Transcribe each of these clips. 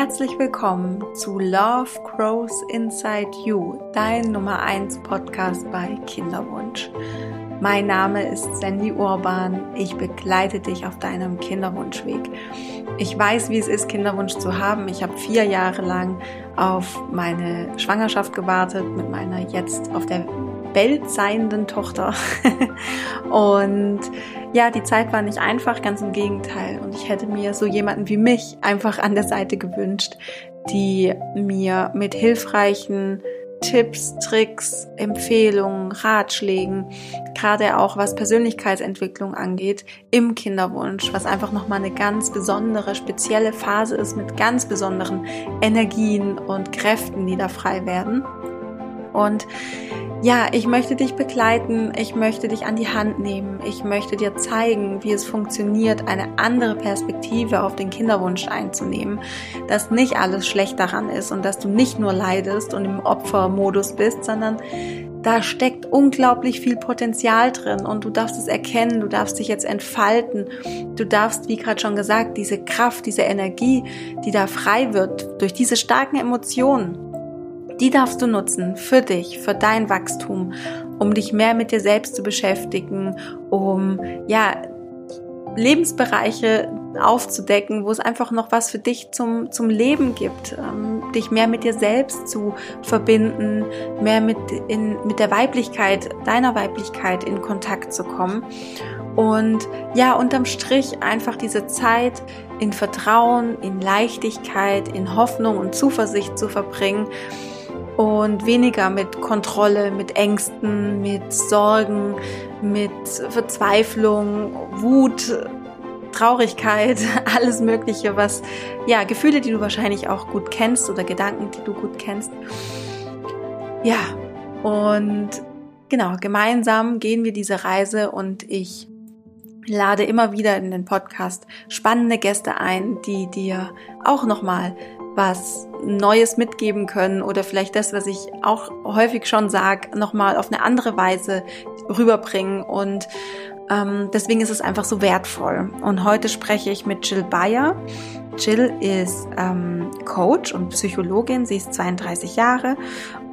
Herzlich willkommen zu Love Grows Inside You, dein Nummer 1 Podcast bei Kinderwunsch. Mein Name ist Sandy Urban. Ich begleite dich auf deinem Kinderwunschweg. Ich weiß, wie es ist, Kinderwunsch zu haben. Ich habe vier Jahre lang auf meine Schwangerschaft gewartet mit meiner jetzt auf der Welt seienden Tochter. und ja, die Zeit war nicht einfach, ganz im Gegenteil. Und ich hätte mir so jemanden wie mich einfach an der Seite gewünscht, die mir mit hilfreichen Tipps, Tricks, Empfehlungen, Ratschlägen, gerade auch was Persönlichkeitsentwicklung angeht, im Kinderwunsch, was einfach nochmal eine ganz besondere, spezielle Phase ist mit ganz besonderen Energien und Kräften, die da frei werden. Und ja, ich möchte dich begleiten, ich möchte dich an die Hand nehmen, ich möchte dir zeigen, wie es funktioniert, eine andere Perspektive auf den Kinderwunsch einzunehmen, dass nicht alles schlecht daran ist und dass du nicht nur leidest und im Opfermodus bist, sondern da steckt unglaublich viel Potenzial drin und du darfst es erkennen, du darfst dich jetzt entfalten, du darfst, wie gerade schon gesagt, diese Kraft, diese Energie, die da frei wird durch diese starken Emotionen, die darfst du nutzen für dich, für dein Wachstum, um dich mehr mit dir selbst zu beschäftigen, um ja Lebensbereiche aufzudecken, wo es einfach noch was für dich zum, zum Leben gibt, ähm, dich mehr mit dir selbst zu verbinden, mehr mit, in, mit der Weiblichkeit, deiner Weiblichkeit in Kontakt zu kommen. Und ja, unterm Strich einfach diese Zeit in Vertrauen, in Leichtigkeit, in Hoffnung und Zuversicht zu verbringen und weniger mit Kontrolle, mit Ängsten, mit Sorgen, mit Verzweiflung, Wut, Traurigkeit, alles Mögliche, was, ja, Gefühle, die du wahrscheinlich auch gut kennst oder Gedanken, die du gut kennst. Ja, und genau, gemeinsam gehen wir diese Reise und ich lade immer wieder in den Podcast spannende Gäste ein, die dir auch nochmal was Neues mitgeben können oder vielleicht das, was ich auch häufig schon sage, nochmal auf eine andere Weise rüberbringen. Und ähm, deswegen ist es einfach so wertvoll. Und heute spreche ich mit Jill Bayer. Jill ist ähm, Coach und Psychologin. Sie ist 32 Jahre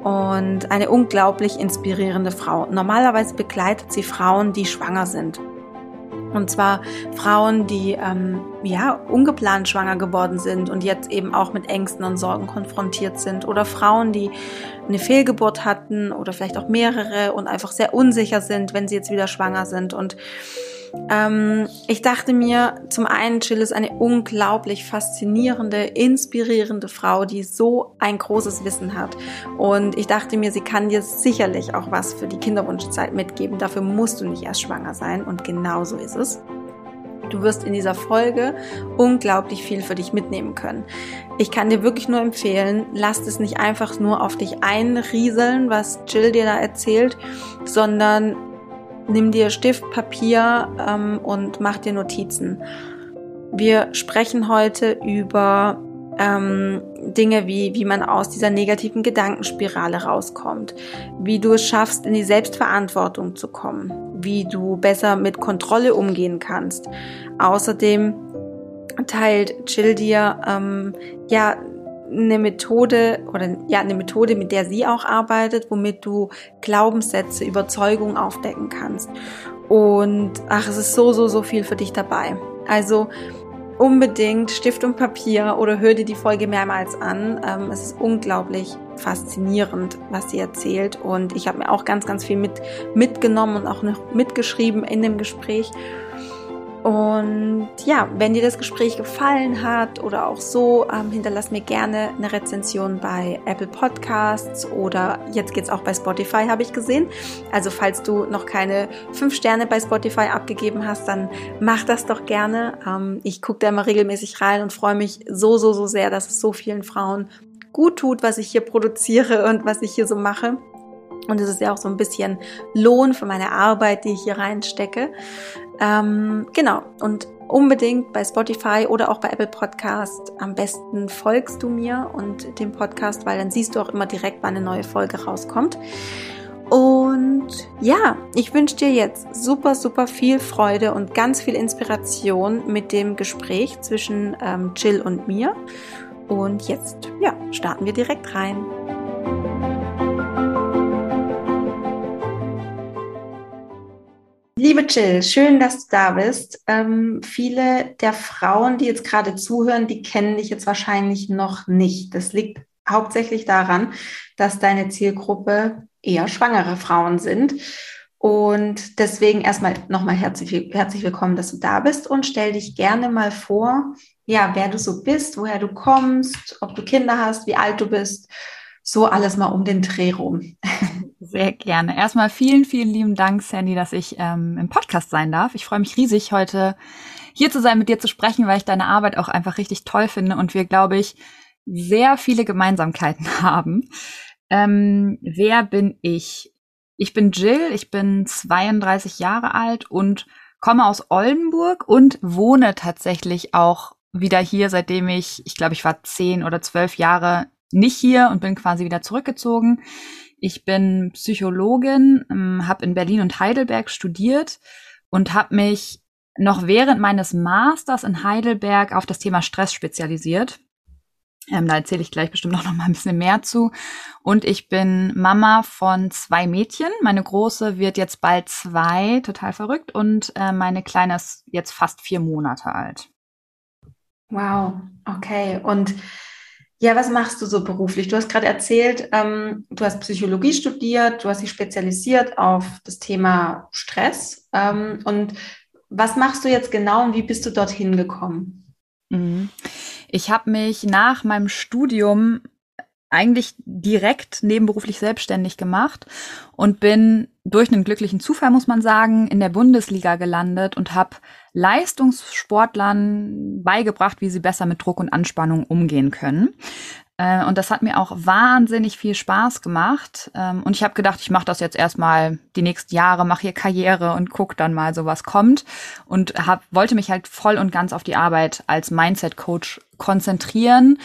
und eine unglaublich inspirierende Frau. Normalerweise begleitet sie Frauen, die schwanger sind. Und zwar Frauen, die ähm, ja ungeplant schwanger geworden sind und jetzt eben auch mit Ängsten und Sorgen konfrontiert sind. Oder Frauen, die eine Fehlgeburt hatten oder vielleicht auch mehrere und einfach sehr unsicher sind, wenn sie jetzt wieder schwanger sind. Und ähm, ich dachte mir, zum einen, Jill ist eine unglaublich faszinierende, inspirierende Frau, die so ein großes Wissen hat. Und ich dachte mir, sie kann dir sicherlich auch was für die Kinderwunschzeit mitgeben. Dafür musst du nicht erst schwanger sein. Und genau so ist es. Du wirst in dieser Folge unglaublich viel für dich mitnehmen können. Ich kann dir wirklich nur empfehlen, lass es nicht einfach nur auf dich einrieseln, was Jill dir da erzählt, sondern nimm dir Stift, Papier ähm, und mach dir Notizen. Wir sprechen heute über ähm, Dinge wie, wie man aus dieser negativen Gedankenspirale rauskommt, wie du es schaffst, in die Selbstverantwortung zu kommen, wie du besser mit Kontrolle umgehen kannst. Außerdem teilt Jill dir ähm, ja eine Methode oder ja eine Methode, mit der sie auch arbeitet, womit du Glaubenssätze, Überzeugungen aufdecken kannst. Und ach, es ist so so so viel für dich dabei. Also unbedingt Stift und Papier oder hör dir die Folge mehrmals an. Ähm, es ist unglaublich faszinierend, was sie erzählt. Und ich habe mir auch ganz, ganz viel mit, mitgenommen und auch noch mitgeschrieben in dem Gespräch. Und ja, wenn dir das Gespräch gefallen hat oder auch so, ähm, hinterlass mir gerne eine Rezension bei Apple Podcasts oder jetzt geht's auch bei Spotify, habe ich gesehen. Also falls du noch keine fünf Sterne bei Spotify abgegeben hast, dann mach das doch gerne. Ähm, ich gucke da immer regelmäßig rein und freue mich so, so, so sehr, dass es so vielen Frauen gut tut, was ich hier produziere und was ich hier so mache. Und es ist ja auch so ein bisschen Lohn für meine Arbeit, die ich hier reinstecke. Ähm, genau. Und unbedingt bei Spotify oder auch bei Apple Podcast am besten folgst du mir und dem Podcast, weil dann siehst du auch immer direkt, wann eine neue Folge rauskommt. Und ja, ich wünsche dir jetzt super, super viel Freude und ganz viel Inspiration mit dem Gespräch zwischen ähm, Jill und mir. Und jetzt, ja, starten wir direkt rein. Liebe Jill, schön, dass du da bist. Ähm, viele der Frauen, die jetzt gerade zuhören, die kennen dich jetzt wahrscheinlich noch nicht. Das liegt hauptsächlich daran, dass deine Zielgruppe eher schwangere Frauen sind. Und deswegen erstmal nochmal herzlich, herzlich willkommen, dass du da bist und stell dich gerne mal vor, ja, wer du so bist, woher du kommst, ob du Kinder hast, wie alt du bist. So alles mal um den Dreh rum. Sehr gerne. Erstmal vielen, vielen lieben Dank, Sandy, dass ich ähm, im Podcast sein darf. Ich freue mich riesig, heute hier zu sein, mit dir zu sprechen, weil ich deine Arbeit auch einfach richtig toll finde und wir, glaube ich, sehr viele Gemeinsamkeiten haben. Ähm, wer bin ich? Ich bin Jill, ich bin 32 Jahre alt und komme aus Oldenburg und wohne tatsächlich auch wieder hier, seitdem ich, ich glaube, ich war zehn oder zwölf Jahre nicht hier und bin quasi wieder zurückgezogen. Ich bin Psychologin, ähm, habe in Berlin und Heidelberg studiert und habe mich noch während meines Masters in Heidelberg auf das Thema Stress spezialisiert. Ähm, da erzähle ich gleich bestimmt noch mal ein bisschen mehr zu. Und ich bin Mama von zwei Mädchen. Meine große wird jetzt bald zwei, total verrückt. Und äh, meine kleine ist jetzt fast vier Monate alt. Wow, okay. Und ja, was machst du so beruflich? Du hast gerade erzählt, ähm, du hast Psychologie studiert, du hast dich spezialisiert auf das Thema Stress. Ähm, und was machst du jetzt genau und wie bist du dorthin gekommen? Mhm. Ich habe mich nach meinem Studium eigentlich direkt nebenberuflich selbstständig gemacht und bin durch einen glücklichen Zufall, muss man sagen, in der Bundesliga gelandet und habe Leistungssportlern beigebracht, wie sie besser mit Druck und Anspannung umgehen können. Äh, und das hat mir auch wahnsinnig viel Spaß gemacht. Ähm, und ich habe gedacht, ich mache das jetzt erstmal die nächsten Jahre, mache hier Karriere und guck dann mal, so was kommt. Und hab, wollte mich halt voll und ganz auf die Arbeit als Mindset-Coach konzentrieren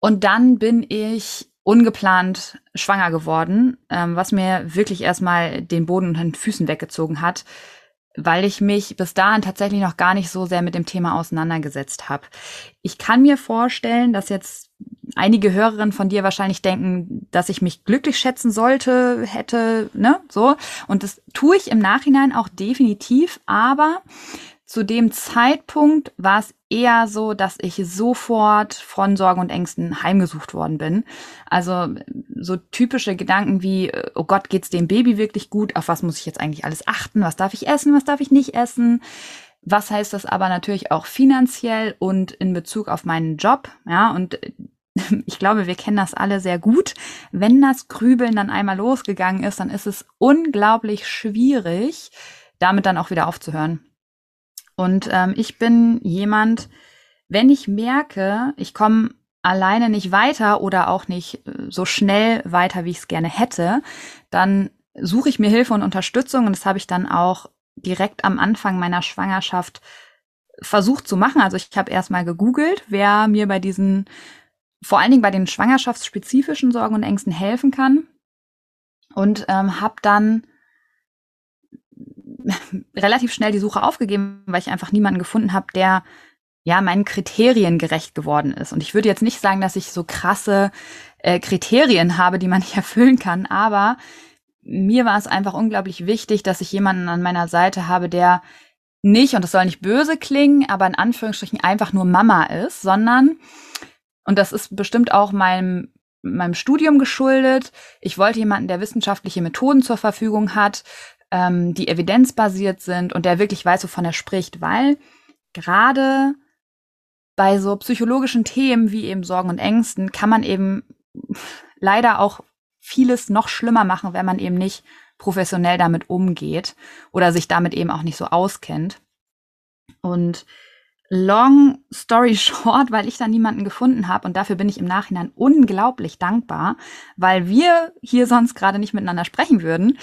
und dann bin ich ungeplant schwanger geworden, ähm, was mir wirklich erstmal den Boden unter den Füßen weggezogen hat, weil ich mich bis dahin tatsächlich noch gar nicht so sehr mit dem Thema auseinandergesetzt habe. Ich kann mir vorstellen, dass jetzt einige Hörerinnen von dir wahrscheinlich denken, dass ich mich glücklich schätzen sollte, hätte, ne, so. Und das tue ich im Nachhinein auch definitiv, aber zu dem Zeitpunkt war es eher so, dass ich sofort von Sorgen und Ängsten heimgesucht worden bin. Also so typische Gedanken wie, oh Gott, geht's dem Baby wirklich gut? Auf was muss ich jetzt eigentlich alles achten? Was darf ich essen? Was darf ich nicht essen? Was heißt das aber natürlich auch finanziell und in Bezug auf meinen Job? Ja, und ich glaube, wir kennen das alle sehr gut. Wenn das Grübeln dann einmal losgegangen ist, dann ist es unglaublich schwierig, damit dann auch wieder aufzuhören. Und ähm, ich bin jemand, wenn ich merke, ich komme alleine nicht weiter oder auch nicht äh, so schnell weiter, wie ich es gerne hätte, dann suche ich mir Hilfe und Unterstützung und das habe ich dann auch direkt am Anfang meiner Schwangerschaft versucht zu machen. Also ich habe erstmal gegoogelt, wer mir bei diesen, vor allen Dingen bei den schwangerschaftsspezifischen Sorgen und Ängsten helfen kann und ähm, habe dann relativ schnell die Suche aufgegeben, weil ich einfach niemanden gefunden habe, der ja meinen Kriterien gerecht geworden ist. Und ich würde jetzt nicht sagen, dass ich so krasse äh, Kriterien habe, die man nicht erfüllen kann, aber mir war es einfach unglaublich wichtig, dass ich jemanden an meiner Seite habe, der nicht, und das soll nicht böse klingen, aber in Anführungsstrichen einfach nur Mama ist, sondern, und das ist bestimmt auch meinem, meinem Studium geschuldet, ich wollte jemanden, der wissenschaftliche Methoden zur Verfügung hat, ähm, die evidenzbasiert sind und der wirklich weiß, wovon er spricht, weil gerade bei so psychologischen Themen wie eben Sorgen und Ängsten kann man eben leider auch vieles noch schlimmer machen, wenn man eben nicht professionell damit umgeht oder sich damit eben auch nicht so auskennt. Und long story short, weil ich da niemanden gefunden habe und dafür bin ich im Nachhinein unglaublich dankbar, weil wir hier sonst gerade nicht miteinander sprechen würden,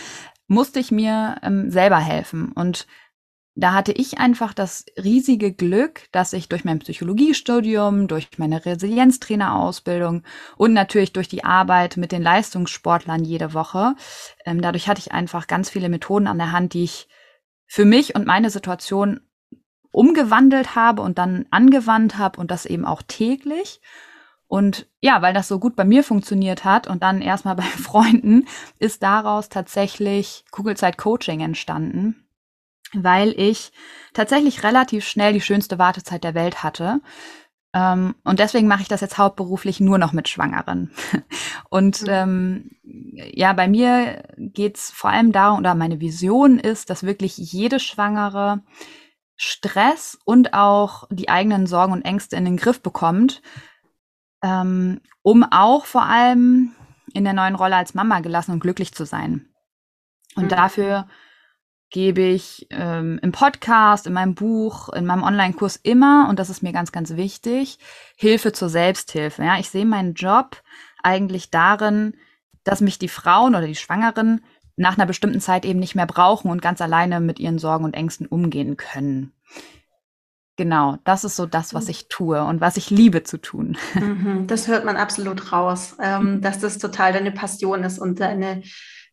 musste ich mir ähm, selber helfen. Und da hatte ich einfach das riesige Glück, dass ich durch mein Psychologiestudium, durch meine Resilienztrainerausbildung und natürlich durch die Arbeit mit den Leistungssportlern jede Woche, ähm, dadurch hatte ich einfach ganz viele Methoden an der Hand, die ich für mich und meine Situation umgewandelt habe und dann angewandt habe und das eben auch täglich. Und ja, weil das so gut bei mir funktioniert hat und dann erstmal bei Freunden, ist daraus tatsächlich Kugelzeit Coaching entstanden, weil ich tatsächlich relativ schnell die schönste Wartezeit der Welt hatte. Ähm, und deswegen mache ich das jetzt hauptberuflich nur noch mit Schwangeren. Und mhm. ähm, ja, bei mir geht's vor allem darum, oder meine Vision ist, dass wirklich jede Schwangere Stress und auch die eigenen Sorgen und Ängste in den Griff bekommt, ähm, um auch vor allem in der neuen Rolle als Mama gelassen und glücklich zu sein. Und mhm. dafür gebe ich ähm, im Podcast, in meinem Buch, in meinem Online-Kurs immer, und das ist mir ganz, ganz wichtig, Hilfe zur Selbsthilfe. Ja, ich sehe meinen Job eigentlich darin, dass mich die Frauen oder die Schwangeren nach einer bestimmten Zeit eben nicht mehr brauchen und ganz alleine mit ihren Sorgen und Ängsten umgehen können. Genau, das ist so das, was ich tue und was ich liebe zu tun. Mhm, das hört man absolut raus, ähm, dass das total deine Passion ist und deine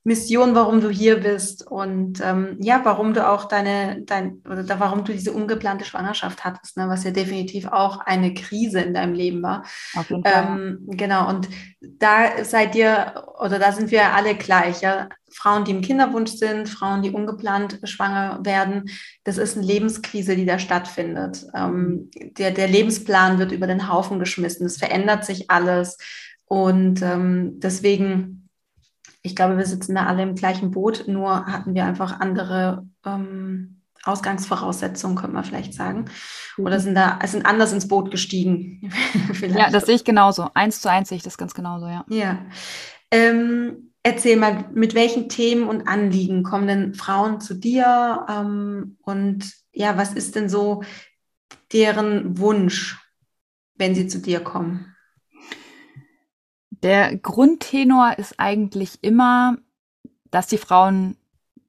Mission, warum du hier bist und ähm, ja, warum du auch deine, dein, oder warum du diese ungeplante Schwangerschaft hattest, ne, was ja definitiv auch eine Krise in deinem Leben war. Auf jeden Fall. Ähm, genau, und da seid ihr, oder da sind wir alle gleich, ja. Frauen, die im Kinderwunsch sind, Frauen, die ungeplant schwanger werden, das ist eine Lebenskrise, die da stattfindet. Ähm, der, der Lebensplan wird über den Haufen geschmissen, es verändert sich alles. Und ähm, deswegen ich glaube, wir sitzen da alle im gleichen Boot, nur hatten wir einfach andere ähm, Ausgangsvoraussetzungen, könnte man vielleicht sagen. Oder sind da, sind anders ins Boot gestiegen. ja, das sehe ich genauso. Eins zu eins sehe ich das ganz genauso, ja. Ja. Ähm, erzähl mal, mit welchen Themen und Anliegen kommen denn Frauen zu dir? Ähm, und ja, was ist denn so deren Wunsch, wenn sie zu dir kommen? Der Grundtenor ist eigentlich immer, dass die Frauen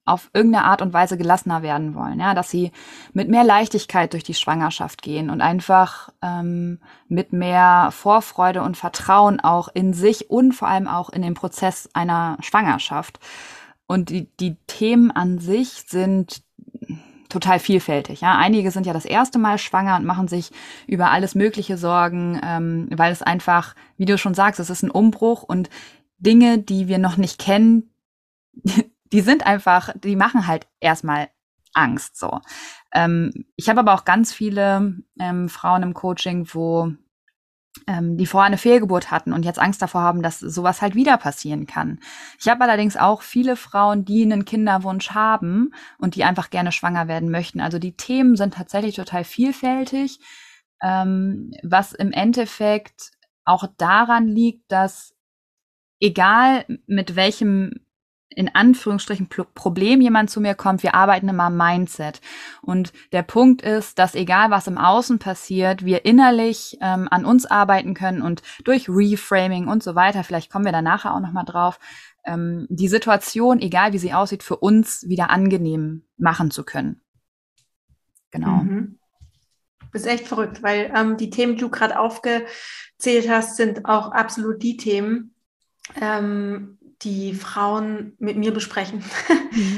auf irgendeine Art und Weise gelassener werden wollen, ja, dass sie mit mehr Leichtigkeit durch die Schwangerschaft gehen und einfach ähm, mit mehr Vorfreude und Vertrauen auch in sich und vor allem auch in den Prozess einer Schwangerschaft. Und die, die Themen an sich sind total vielfältig. Ja, einige sind ja das erste Mal schwanger und machen sich über alles Mögliche Sorgen, ähm, weil es einfach, wie du schon sagst, es ist ein Umbruch und Dinge, die wir noch nicht kennen, die sind einfach, die machen halt erstmal Angst. So. Ähm, ich habe aber auch ganz viele ähm, Frauen im Coaching, wo ähm, die vorher eine Fehlgeburt hatten und jetzt Angst davor haben, dass sowas halt wieder passieren kann. Ich habe allerdings auch viele Frauen, die einen Kinderwunsch haben und die einfach gerne schwanger werden möchten. Also die Themen sind tatsächlich total vielfältig, ähm, was im Endeffekt auch daran liegt, dass egal mit welchem in Anführungsstrichen Problem jemand zu mir kommt, wir arbeiten immer am Mindset. Und der Punkt ist, dass egal was im Außen passiert, wir innerlich ähm, an uns arbeiten können und durch Reframing und so weiter, vielleicht kommen wir da nachher auch nochmal drauf, ähm, die Situation, egal wie sie aussieht, für uns wieder angenehm machen zu können. Genau. Mhm. Du bist echt verrückt, weil ähm, die Themen, die du gerade aufgezählt hast, sind auch absolut die Themen, ähm, die Frauen mit mir besprechen.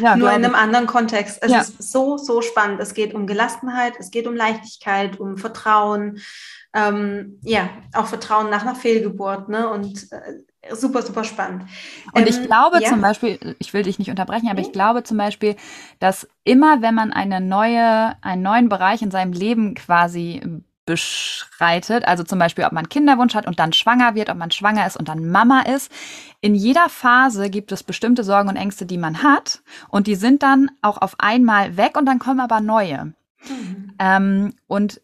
Ja, Nur in einem anderen Kontext. Es ja. ist so, so spannend. Es geht um Gelassenheit, es geht um Leichtigkeit, um Vertrauen. Ähm, ja, auch Vertrauen nach einer Fehlgeburt. Ne? Und äh, super, super spannend. Und ähm, ich glaube ja. zum Beispiel, ich will dich nicht unterbrechen, aber ich glaube zum Beispiel, dass immer, wenn man eine neue, einen neuen Bereich in seinem Leben quasi beschreitet, also zum Beispiel, ob man Kinderwunsch hat und dann schwanger wird, ob man schwanger ist und dann Mama ist. In jeder Phase gibt es bestimmte Sorgen und Ängste, die man hat und die sind dann auch auf einmal weg und dann kommen aber neue. Mhm. Ähm, und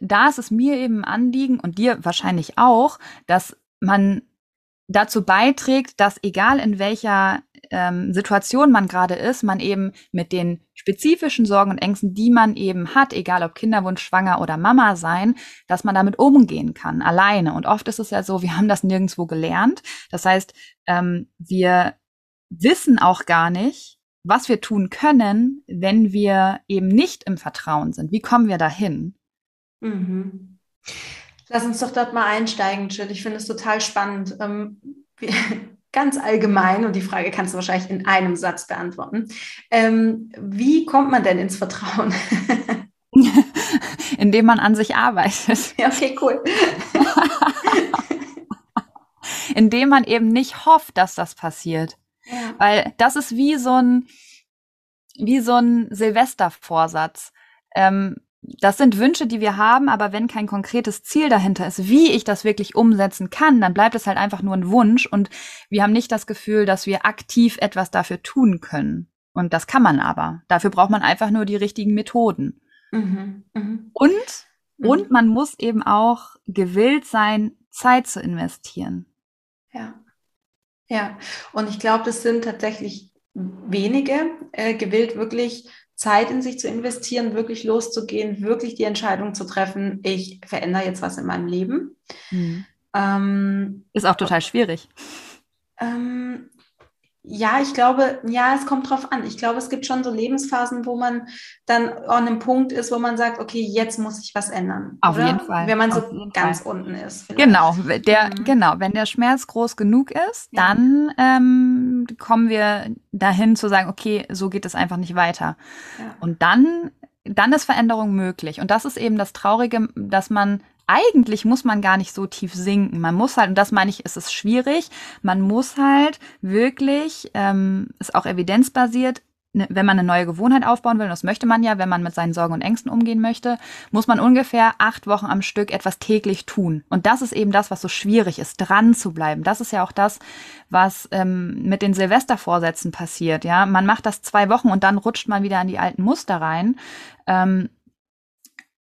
da ist es mir eben ein Anliegen und dir wahrscheinlich auch, dass man dazu beiträgt, dass egal in welcher ähm, Situation man gerade ist, man eben mit den spezifischen Sorgen und Ängsten, die man eben hat, egal ob Kinderwunsch, Schwanger oder Mama sein, dass man damit umgehen kann, alleine. Und oft ist es ja so, wir haben das nirgendwo gelernt. Das heißt, ähm, wir wissen auch gar nicht, was wir tun können, wenn wir eben nicht im Vertrauen sind. Wie kommen wir dahin? Mhm. Lass uns doch dort mal einsteigen, Jill. Ich finde es total spannend. Ähm, ganz allgemein, und die Frage kannst du wahrscheinlich in einem Satz beantworten. Ähm, wie kommt man denn ins Vertrauen? indem man an sich arbeitet. Ja, okay, cool. indem man eben nicht hofft, dass das passiert. Ja. Weil das ist wie so ein, wie so ein Silvestervorsatz. Ähm, das sind Wünsche, die wir haben, aber wenn kein konkretes Ziel dahinter ist, wie ich das wirklich umsetzen kann, dann bleibt es halt einfach nur ein Wunsch und wir haben nicht das Gefühl, dass wir aktiv etwas dafür tun können. Und das kann man aber. Dafür braucht man einfach nur die richtigen Methoden. Mhm, mh. Und, mhm. und man muss eben auch gewillt sein, Zeit zu investieren. Ja. Ja. Und ich glaube, das sind tatsächlich wenige äh, gewillt, wirklich Zeit in sich zu investieren, wirklich loszugehen, wirklich die Entscheidung zu treffen, ich verändere jetzt was in meinem Leben. Mhm. Ähm, ist auch total schwierig. Ähm, ja, ich glaube, ja, es kommt drauf an. Ich glaube, es gibt schon so Lebensphasen, wo man dann an einem Punkt ist, wo man sagt, okay, jetzt muss ich was ändern. Auf oder? jeden Fall. Wenn man so ganz Fall. unten ist. Vielleicht. Genau, der, mhm. genau. Wenn der Schmerz groß genug ist, ja. dann ähm, kommen wir dahin zu sagen, okay, so geht es einfach nicht weiter. Ja. Und dann, dann ist Veränderung möglich. Und das ist eben das Traurige, dass man eigentlich muss man gar nicht so tief sinken. Man muss halt, und das meine ich, ist es schwierig, man muss halt wirklich, ähm, ist auch evidenzbasiert, ne, wenn man eine neue Gewohnheit aufbauen will, und das möchte man ja, wenn man mit seinen Sorgen und Ängsten umgehen möchte, muss man ungefähr acht Wochen am Stück etwas täglich tun. Und das ist eben das, was so schwierig ist, dran zu bleiben. Das ist ja auch das, was ähm, mit den Silvestervorsätzen passiert. Ja, man macht das zwei Wochen und dann rutscht man wieder in die alten Muster rein. Ähm,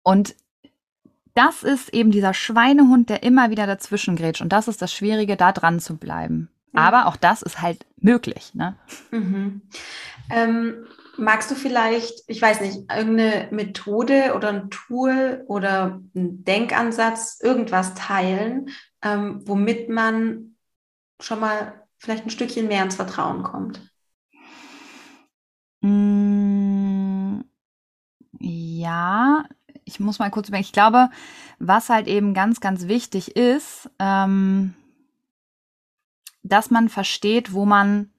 und das ist eben dieser Schweinehund, der immer wieder dazwischen grätscht. Und das ist das Schwierige, da dran zu bleiben. Mhm. Aber auch das ist halt möglich. Ne? Mhm. Ähm, magst du vielleicht, ich weiß nicht, irgendeine Methode oder ein Tool oder einen Denkansatz, irgendwas teilen, ähm, womit man schon mal vielleicht ein Stückchen mehr ins Vertrauen kommt? Mm, ja, ich muss mal kurz überlegen, ich glaube, was halt eben ganz, ganz wichtig ist, ähm, dass man versteht, wo man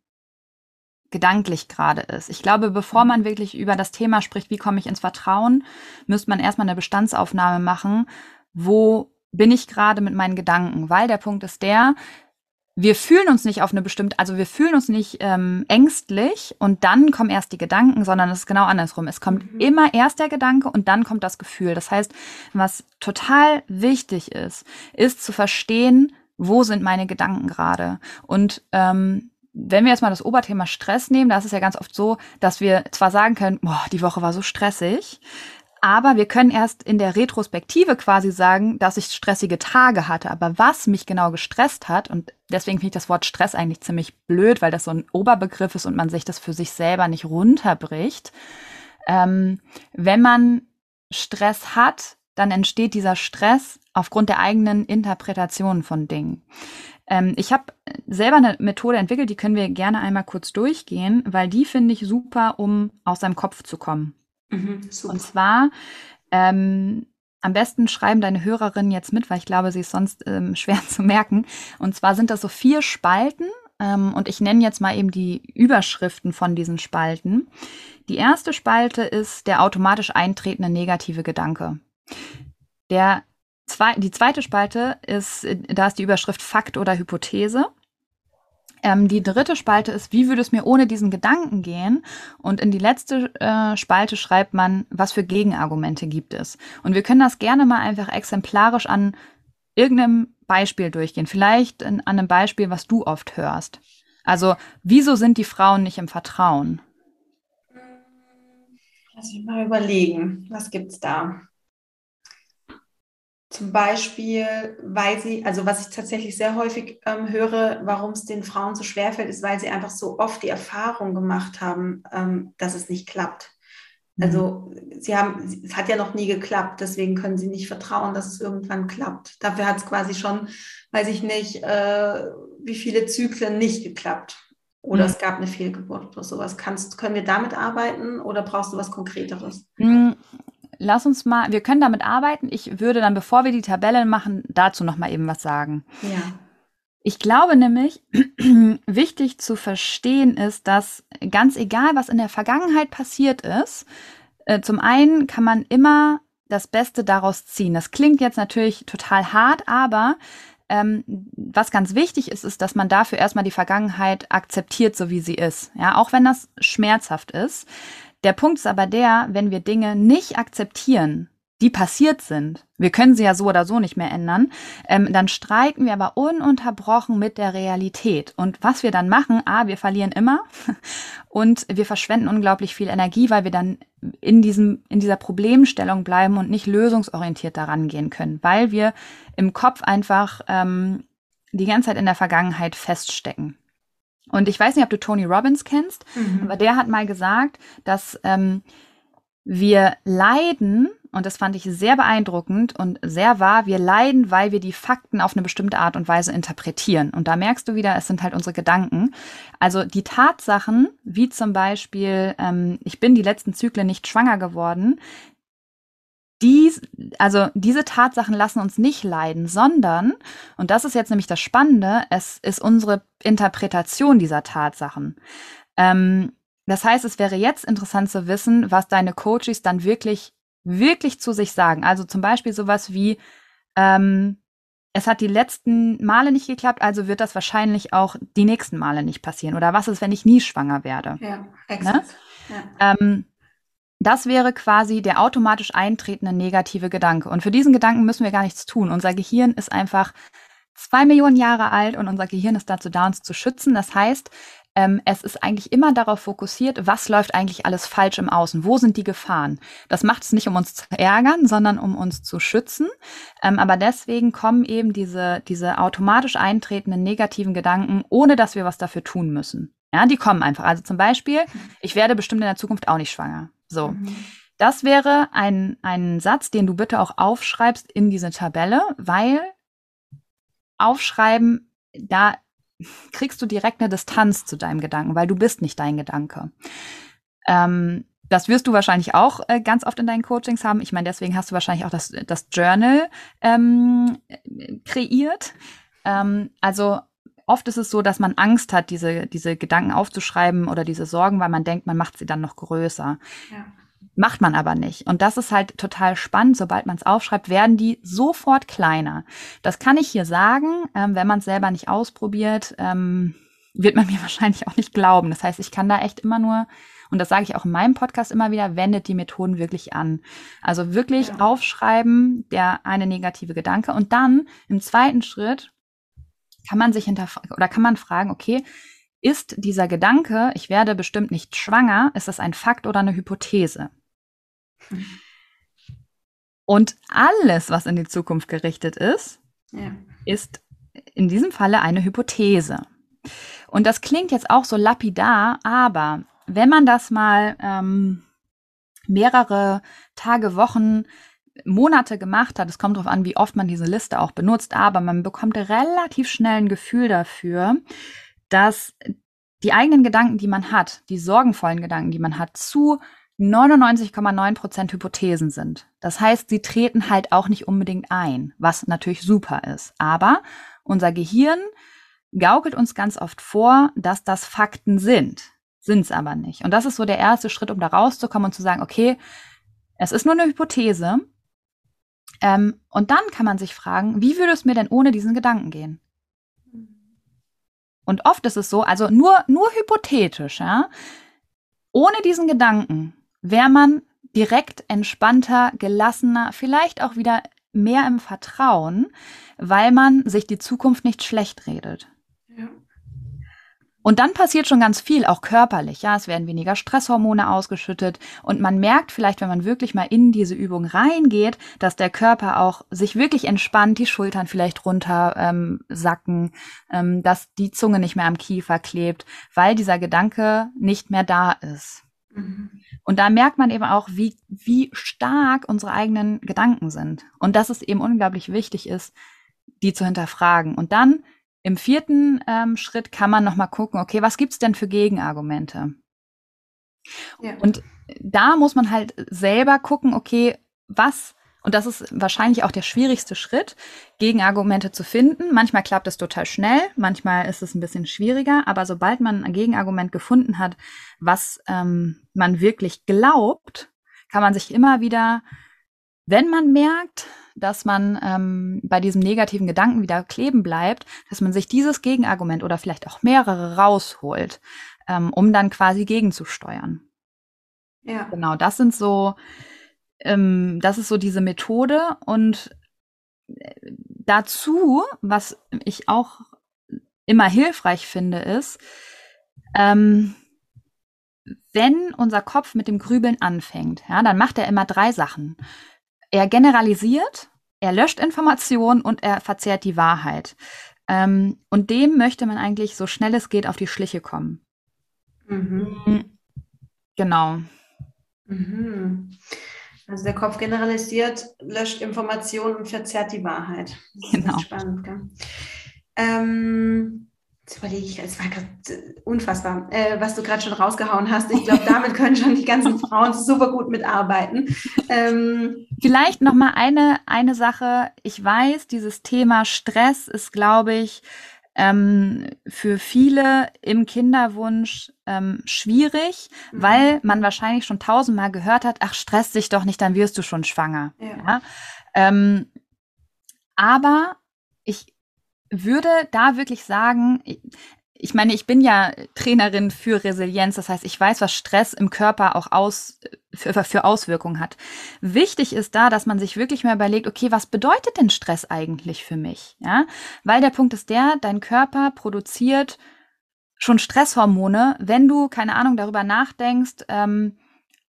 gedanklich gerade ist. Ich glaube, bevor man wirklich über das Thema spricht, wie komme ich ins Vertrauen, müsste man erstmal eine Bestandsaufnahme machen, wo bin ich gerade mit meinen Gedanken, weil der Punkt ist der, wir fühlen uns nicht auf eine bestimmte, also wir fühlen uns nicht ähm, ängstlich und dann kommen erst die Gedanken, sondern es ist genau andersrum. Es kommt mhm. immer erst der Gedanke und dann kommt das Gefühl. Das heißt, was total wichtig ist, ist zu verstehen, wo sind meine Gedanken gerade. Und ähm, wenn wir jetzt mal das Oberthema Stress nehmen, da ist es ja ganz oft so, dass wir zwar sagen können, boah, die Woche war so stressig, aber wir können erst in der Retrospektive quasi sagen, dass ich stressige Tage hatte. Aber was mich genau gestresst hat, und deswegen finde ich das Wort Stress eigentlich ziemlich blöd, weil das so ein Oberbegriff ist und man sich das für sich selber nicht runterbricht. Ähm, wenn man Stress hat, dann entsteht dieser Stress aufgrund der eigenen Interpretation von Dingen. Ähm, ich habe selber eine Methode entwickelt, die können wir gerne einmal kurz durchgehen, weil die finde ich super, um aus seinem Kopf zu kommen. Mhm, und zwar ähm, am besten schreiben deine Hörerinnen jetzt mit, weil ich glaube, sie ist sonst ähm, schwer zu merken. Und zwar sind das so vier Spalten ähm, und ich nenne jetzt mal eben die Überschriften von diesen Spalten. Die erste Spalte ist der automatisch eintretende negative Gedanke. Der zwei, die zweite Spalte ist, da ist die Überschrift Fakt oder Hypothese. Ähm, die dritte Spalte ist, wie würde es mir ohne diesen Gedanken gehen? Und in die letzte äh, Spalte schreibt man, was für Gegenargumente gibt es. Und wir können das gerne mal einfach exemplarisch an irgendeinem Beispiel durchgehen. Vielleicht in, an einem Beispiel, was du oft hörst. Also, wieso sind die Frauen nicht im Vertrauen? Lass mich mal überlegen, was gibt's da? Zum Beispiel, weil sie, also was ich tatsächlich sehr häufig ähm, höre, warum es den Frauen so schwerfällt, ist, weil sie einfach so oft die Erfahrung gemacht haben, ähm, dass es nicht klappt. Mhm. Also sie haben, es hat ja noch nie geklappt, deswegen können sie nicht vertrauen, dass es irgendwann klappt. Dafür hat es quasi schon, weiß ich nicht, äh, wie viele Zyklen nicht geklappt. Oder mhm. es gab eine Fehlgeburt oder sowas. Kannst, können wir damit arbeiten oder brauchst du was Konkreteres? Mhm lass uns mal, wir können damit arbeiten. Ich würde dann, bevor wir die Tabelle machen, dazu noch mal eben was sagen. Ja. Ich glaube nämlich, wichtig zu verstehen ist, dass ganz egal, was in der Vergangenheit passiert ist, äh, zum einen kann man immer das Beste daraus ziehen. Das klingt jetzt natürlich total hart, aber ähm, was ganz wichtig ist, ist, dass man dafür erstmal die Vergangenheit akzeptiert, so wie sie ist. Ja, auch wenn das schmerzhaft ist. Der Punkt ist aber der, wenn wir Dinge nicht akzeptieren, die passiert sind, wir können sie ja so oder so nicht mehr ändern, ähm, dann streiten wir aber ununterbrochen mit der Realität. Und was wir dann machen, a, wir verlieren immer und wir verschwenden unglaublich viel Energie, weil wir dann in diesem, in dieser Problemstellung bleiben und nicht lösungsorientiert daran gehen können, weil wir im Kopf einfach ähm, die ganze Zeit in der Vergangenheit feststecken. Und ich weiß nicht, ob du Tony Robbins kennst, mhm. aber der hat mal gesagt, dass ähm, wir leiden und das fand ich sehr beeindruckend und sehr wahr. Wir leiden, weil wir die Fakten auf eine bestimmte Art und Weise interpretieren. Und da merkst du wieder, es sind halt unsere Gedanken. Also die Tatsachen, wie zum Beispiel, ähm, ich bin die letzten Zyklen nicht schwanger geworden, dies, also diese Tatsachen lassen uns nicht leiden, sondern, und das ist jetzt nämlich das Spannende, es ist unsere Interpretation dieser Tatsachen. Ähm, das heißt, es wäre jetzt interessant zu wissen, was deine Coaches dann wirklich wirklich zu sich sagen. Also zum Beispiel sowas wie, ähm, es hat die letzten Male nicht geklappt, also wird das wahrscheinlich auch die nächsten Male nicht passieren. Oder was ist, wenn ich nie schwanger werde? Ja, ne? exakt. Ne? Ja. Ähm, das wäre quasi der automatisch eintretende negative Gedanke. Und für diesen Gedanken müssen wir gar nichts tun. Unser Gehirn ist einfach zwei Millionen Jahre alt und unser Gehirn ist dazu da, uns zu schützen. Das heißt, ähm, es ist eigentlich immer darauf fokussiert, was läuft eigentlich alles falsch im Außen, wo sind die Gefahren. Das macht es nicht, um uns zu ärgern, sondern um uns zu schützen. Ähm, aber deswegen kommen eben diese, diese automatisch eintretenden negativen Gedanken, ohne dass wir was dafür tun müssen. Ja, die kommen einfach. Also zum Beispiel, ich werde bestimmt in der Zukunft auch nicht schwanger. So. Mhm. Das wäre ein, ein Satz, den du bitte auch aufschreibst in diese Tabelle, weil aufschreiben, da kriegst du direkt eine Distanz zu deinem Gedanken, weil du bist nicht dein Gedanke. Ähm, das wirst du wahrscheinlich auch äh, ganz oft in deinen Coachings haben. Ich meine, deswegen hast du wahrscheinlich auch das, das Journal ähm, kreiert. Ähm, also oft ist es so, dass man Angst hat, diese, diese Gedanken aufzuschreiben oder diese Sorgen, weil man denkt, man macht sie dann noch größer. Ja. Macht man aber nicht. Und das ist halt total spannend. Sobald man es aufschreibt, werden die sofort kleiner. Das kann ich hier sagen. Ähm, wenn man es selber nicht ausprobiert, ähm, wird man mir wahrscheinlich auch nicht glauben. Das heißt, ich kann da echt immer nur, und das sage ich auch in meinem Podcast immer wieder, wendet die Methoden wirklich an. Also wirklich ja. aufschreiben, der eine negative Gedanke. Und dann im zweiten Schritt kann man sich hinterfragen oder kann man fragen, okay, ist dieser Gedanke, ich werde bestimmt nicht schwanger, ist das ein Fakt oder eine Hypothese? Und alles, was in die Zukunft gerichtet ist, ja. ist in diesem Falle eine Hypothese. Und das klingt jetzt auch so lapidar, aber wenn man das mal ähm, mehrere Tage, Wochen, Monate gemacht hat, es kommt darauf an, wie oft man diese Liste auch benutzt, aber man bekommt relativ schnell ein Gefühl dafür, dass die eigenen Gedanken, die man hat, die sorgenvollen Gedanken, die man hat, zu 99,9 Prozent Hypothesen sind. Das heißt, sie treten halt auch nicht unbedingt ein, was natürlich super ist. Aber unser Gehirn gaukelt uns ganz oft vor, dass das Fakten sind. Sind's aber nicht. Und das ist so der erste Schritt, um da rauszukommen und zu sagen, okay, es ist nur eine Hypothese. Ähm, und dann kann man sich fragen, wie würde es mir denn ohne diesen Gedanken gehen? Und oft ist es so, also nur, nur hypothetisch, ja. Ohne diesen Gedanken wäre man direkt entspannter, gelassener, vielleicht auch wieder mehr im Vertrauen, weil man sich die Zukunft nicht schlecht redet. Und dann passiert schon ganz viel, auch körperlich. Ja, es werden weniger Stresshormone ausgeschüttet und man merkt vielleicht, wenn man wirklich mal in diese Übung reingeht, dass der Körper auch sich wirklich entspannt, die Schultern vielleicht runter ähm, sacken, ähm, dass die Zunge nicht mehr am Kiefer klebt, weil dieser Gedanke nicht mehr da ist. Mhm. Und da merkt man eben auch, wie, wie stark unsere eigenen Gedanken sind. Und dass es eben unglaublich wichtig ist, die zu hinterfragen. Und dann im vierten ähm, Schritt kann man nochmal gucken, okay, was gibt's denn für Gegenargumente? Ja. Und da muss man halt selber gucken, okay, was und das ist wahrscheinlich auch der schwierigste Schritt, Gegenargumente zu finden. Manchmal klappt es total schnell, manchmal ist es ein bisschen schwieriger, aber sobald man ein Gegenargument gefunden hat, was ähm, man wirklich glaubt, kann man sich immer wieder Wenn man merkt, dass man ähm, bei diesem negativen Gedanken wieder kleben bleibt, dass man sich dieses Gegenargument oder vielleicht auch mehrere rausholt, ähm, um dann quasi gegenzusteuern. Ja. Genau, das sind so, ähm, das ist so diese Methode und äh, dazu, was ich auch immer hilfreich finde, ist, ähm, wenn unser Kopf mit dem Grübeln anfängt, ja, dann macht er immer drei Sachen. Er generalisiert, er löscht Informationen und er verzehrt die Wahrheit. Ähm, und dem möchte man eigentlich so schnell es geht auf die Schliche kommen. Mhm. Genau. Mhm. Also der Kopf generalisiert, löscht Informationen und verzerrt die Wahrheit. Das genau. spannend, gell? Ähm, Jetzt überlege ich, es war unfassbar, äh, was du gerade schon rausgehauen hast. Ich glaube, damit können schon die ganzen Frauen super gut mitarbeiten. Ähm, Vielleicht noch mal eine eine Sache. Ich weiß, dieses Thema Stress ist, glaube ich, ähm, für viele im Kinderwunsch ähm, schwierig, mhm. weil man wahrscheinlich schon tausendmal gehört hat, ach, stress dich doch nicht, dann wirst du schon schwanger. Ja. ja? Ähm, aber ich würde da wirklich sagen, ich meine, ich bin ja Trainerin für Resilienz, das heißt, ich weiß, was Stress im Körper auch aus, für, für Auswirkungen hat. Wichtig ist da, dass man sich wirklich mal überlegt, okay, was bedeutet denn Stress eigentlich für mich? Ja, weil der Punkt ist der, dein Körper produziert schon Stresshormone, wenn du, keine Ahnung, darüber nachdenkst, ähm,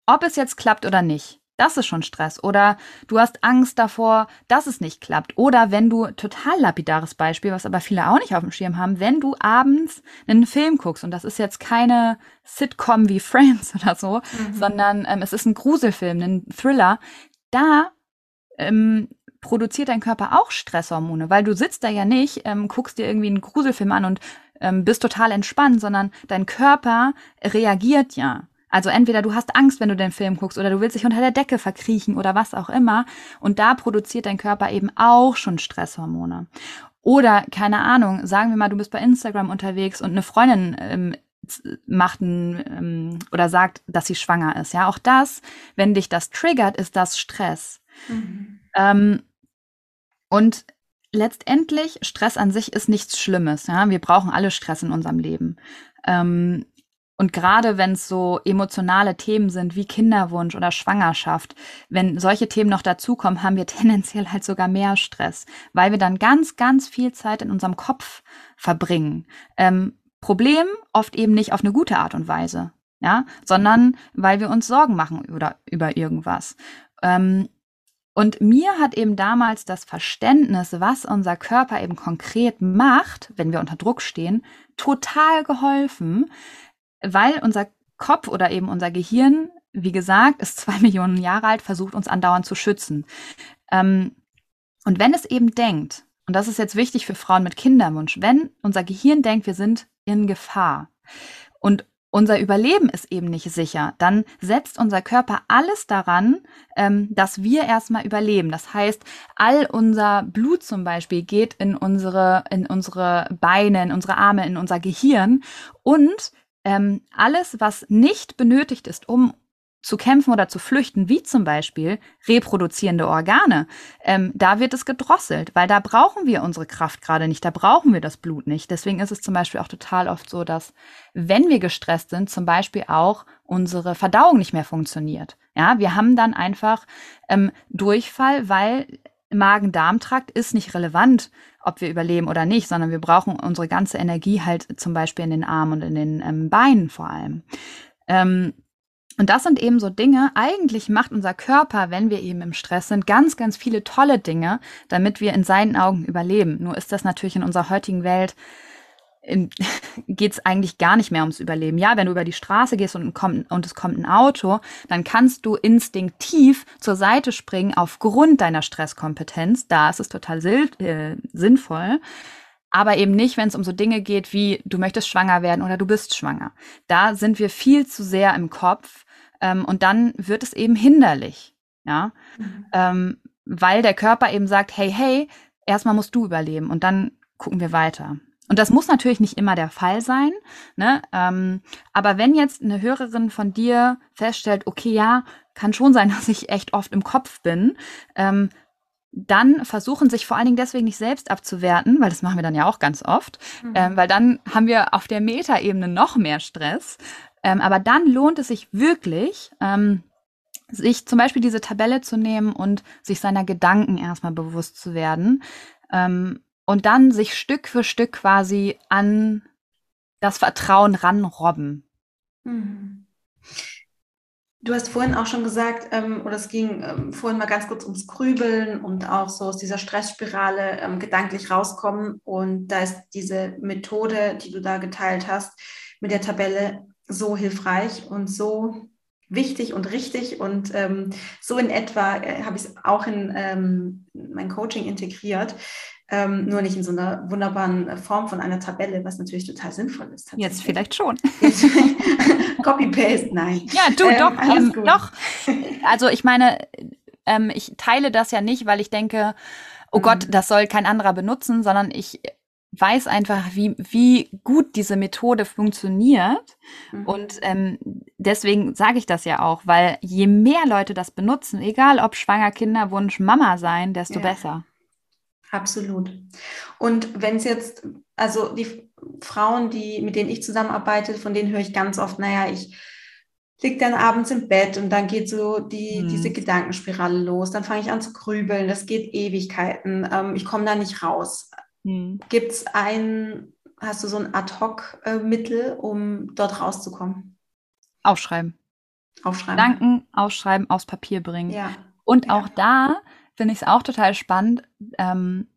ob es jetzt klappt oder nicht. Das ist schon Stress. Oder du hast Angst davor, dass es nicht klappt. Oder wenn du, total lapidares Beispiel, was aber viele auch nicht auf dem Schirm haben, wenn du abends einen Film guckst, und das ist jetzt keine Sitcom wie Friends oder so, mhm. sondern ähm, es ist ein Gruselfilm, ein Thriller, da ähm, produziert dein Körper auch Stresshormone, weil du sitzt da ja nicht, ähm, guckst dir irgendwie einen Gruselfilm an und ähm, bist total entspannt, sondern dein Körper reagiert ja. Also entweder du hast Angst, wenn du den Film guckst, oder du willst dich unter der Decke verkriechen oder was auch immer. Und da produziert dein Körper eben auch schon Stresshormone. Oder, keine Ahnung, sagen wir mal, du bist bei Instagram unterwegs und eine Freundin ähm, macht ein, ähm, oder sagt, dass sie schwanger ist. Ja, auch das, wenn dich das triggert, ist das Stress. Mhm. Ähm, und letztendlich, Stress an sich ist nichts Schlimmes. Ja, wir brauchen alle Stress in unserem Leben. Ähm, und gerade wenn es so emotionale Themen sind wie Kinderwunsch oder Schwangerschaft, wenn solche Themen noch dazukommen, haben wir tendenziell halt sogar mehr Stress, weil wir dann ganz, ganz viel Zeit in unserem Kopf verbringen. Ähm, Problem oft eben nicht auf eine gute Art und Weise, ja, sondern weil wir uns Sorgen machen oder über irgendwas. Ähm, und mir hat eben damals das Verständnis, was unser Körper eben konkret macht, wenn wir unter Druck stehen, total geholfen, weil unser Kopf oder eben unser Gehirn, wie gesagt, ist zwei Millionen Jahre alt, versucht uns andauernd zu schützen. Ähm, und wenn es eben denkt, und das ist jetzt wichtig für Frauen mit Kinderwunsch, wenn unser Gehirn denkt, wir sind in Gefahr und unser Überleben ist eben nicht sicher, dann setzt unser Körper alles daran, ähm, dass wir erstmal überleben. Das heißt, all unser Blut zum Beispiel geht in unsere, in unsere Beine, in unsere Arme, in unser Gehirn und ähm, alles, was nicht benötigt ist, um zu kämpfen oder zu flüchten, wie zum Beispiel reproduzierende Organe, ähm, da wird es gedrosselt, weil da brauchen wir unsere Kraft gerade nicht, da brauchen wir das Blut nicht. Deswegen ist es zum Beispiel auch total oft so, dass wenn wir gestresst sind, zum Beispiel auch unsere Verdauung nicht mehr funktioniert. Ja, wir haben dann einfach ähm, Durchfall, weil Magen-Darm-Trakt ist nicht relevant, ob wir überleben oder nicht, sondern wir brauchen unsere ganze Energie halt zum Beispiel in den Armen und in den ähm, Beinen vor allem. Ähm, und das sind eben so Dinge, eigentlich macht unser Körper, wenn wir eben im Stress sind, ganz, ganz viele tolle Dinge, damit wir in seinen Augen überleben. Nur ist das natürlich in unserer heutigen Welt geht es eigentlich gar nicht mehr ums Überleben. Ja, wenn du über die Straße gehst und, kommt, und es kommt ein Auto, dann kannst du instinktiv zur Seite springen aufgrund deiner Stresskompetenz. Da ist es total äh, sinnvoll. Aber eben nicht, wenn es um so Dinge geht wie du möchtest schwanger werden oder du bist schwanger. Da sind wir viel zu sehr im Kopf ähm, und dann wird es eben hinderlich. Ja, mhm. ähm, weil der Körper eben sagt, hey, hey, erstmal musst du überleben und dann gucken wir weiter. Und das muss natürlich nicht immer der Fall sein, ne? Ähm, aber wenn jetzt eine Hörerin von dir feststellt, okay, ja, kann schon sein, dass ich echt oft im Kopf bin, ähm, dann versuchen sich vor allen Dingen deswegen nicht selbst abzuwerten, weil das machen wir dann ja auch ganz oft, mhm. ähm, weil dann haben wir auf der Metaebene noch mehr Stress. Ähm, aber dann lohnt es sich wirklich, ähm, sich zum Beispiel diese Tabelle zu nehmen und sich seiner Gedanken erstmal bewusst zu werden ähm, und dann sich Stück für Stück quasi an das Vertrauen ranrobben. Mhm. Du hast vorhin auch schon gesagt, ähm, oder es ging ähm, vorhin mal ganz kurz ums Grübeln und auch so aus dieser Stressspirale ähm, gedanklich rauskommen. Und da ist diese Methode, die du da geteilt hast, mit der Tabelle so hilfreich und so wichtig und richtig. Und ähm, so in etwa äh, habe ich es auch in ähm, mein Coaching integriert. Ähm, nur nicht in so einer wunderbaren Form von einer Tabelle, was natürlich total sinnvoll ist. Jetzt vielleicht schon. Copy-Paste, nein. Ja, du, ähm, doch, ähm, doch. Also ich meine, ähm, ich teile das ja nicht, weil ich denke, oh mhm. Gott, das soll kein anderer benutzen, sondern ich weiß einfach, wie, wie gut diese Methode funktioniert. Mhm. Und ähm, deswegen sage ich das ja auch, weil je mehr Leute das benutzen, egal ob schwanger, Kinderwunsch, Mama sein, desto ja. besser. Absolut. Und wenn es jetzt, also die Frauen, die, mit denen ich zusammenarbeite, von denen höre ich ganz oft, naja, ich liege dann abends im Bett und dann geht so die, hm. diese Gedankenspirale los. Dann fange ich an zu grübeln, das geht Ewigkeiten, ähm, ich komme da nicht raus. Hm. Gibt es ein, hast du so ein Ad-Hoc-Mittel, um dort rauszukommen? Aufschreiben. Aufschreiben. Gedanken aufschreiben, aufs Papier bringen. Ja. Und ja. auch da finde ich es auch total spannend. Ähm,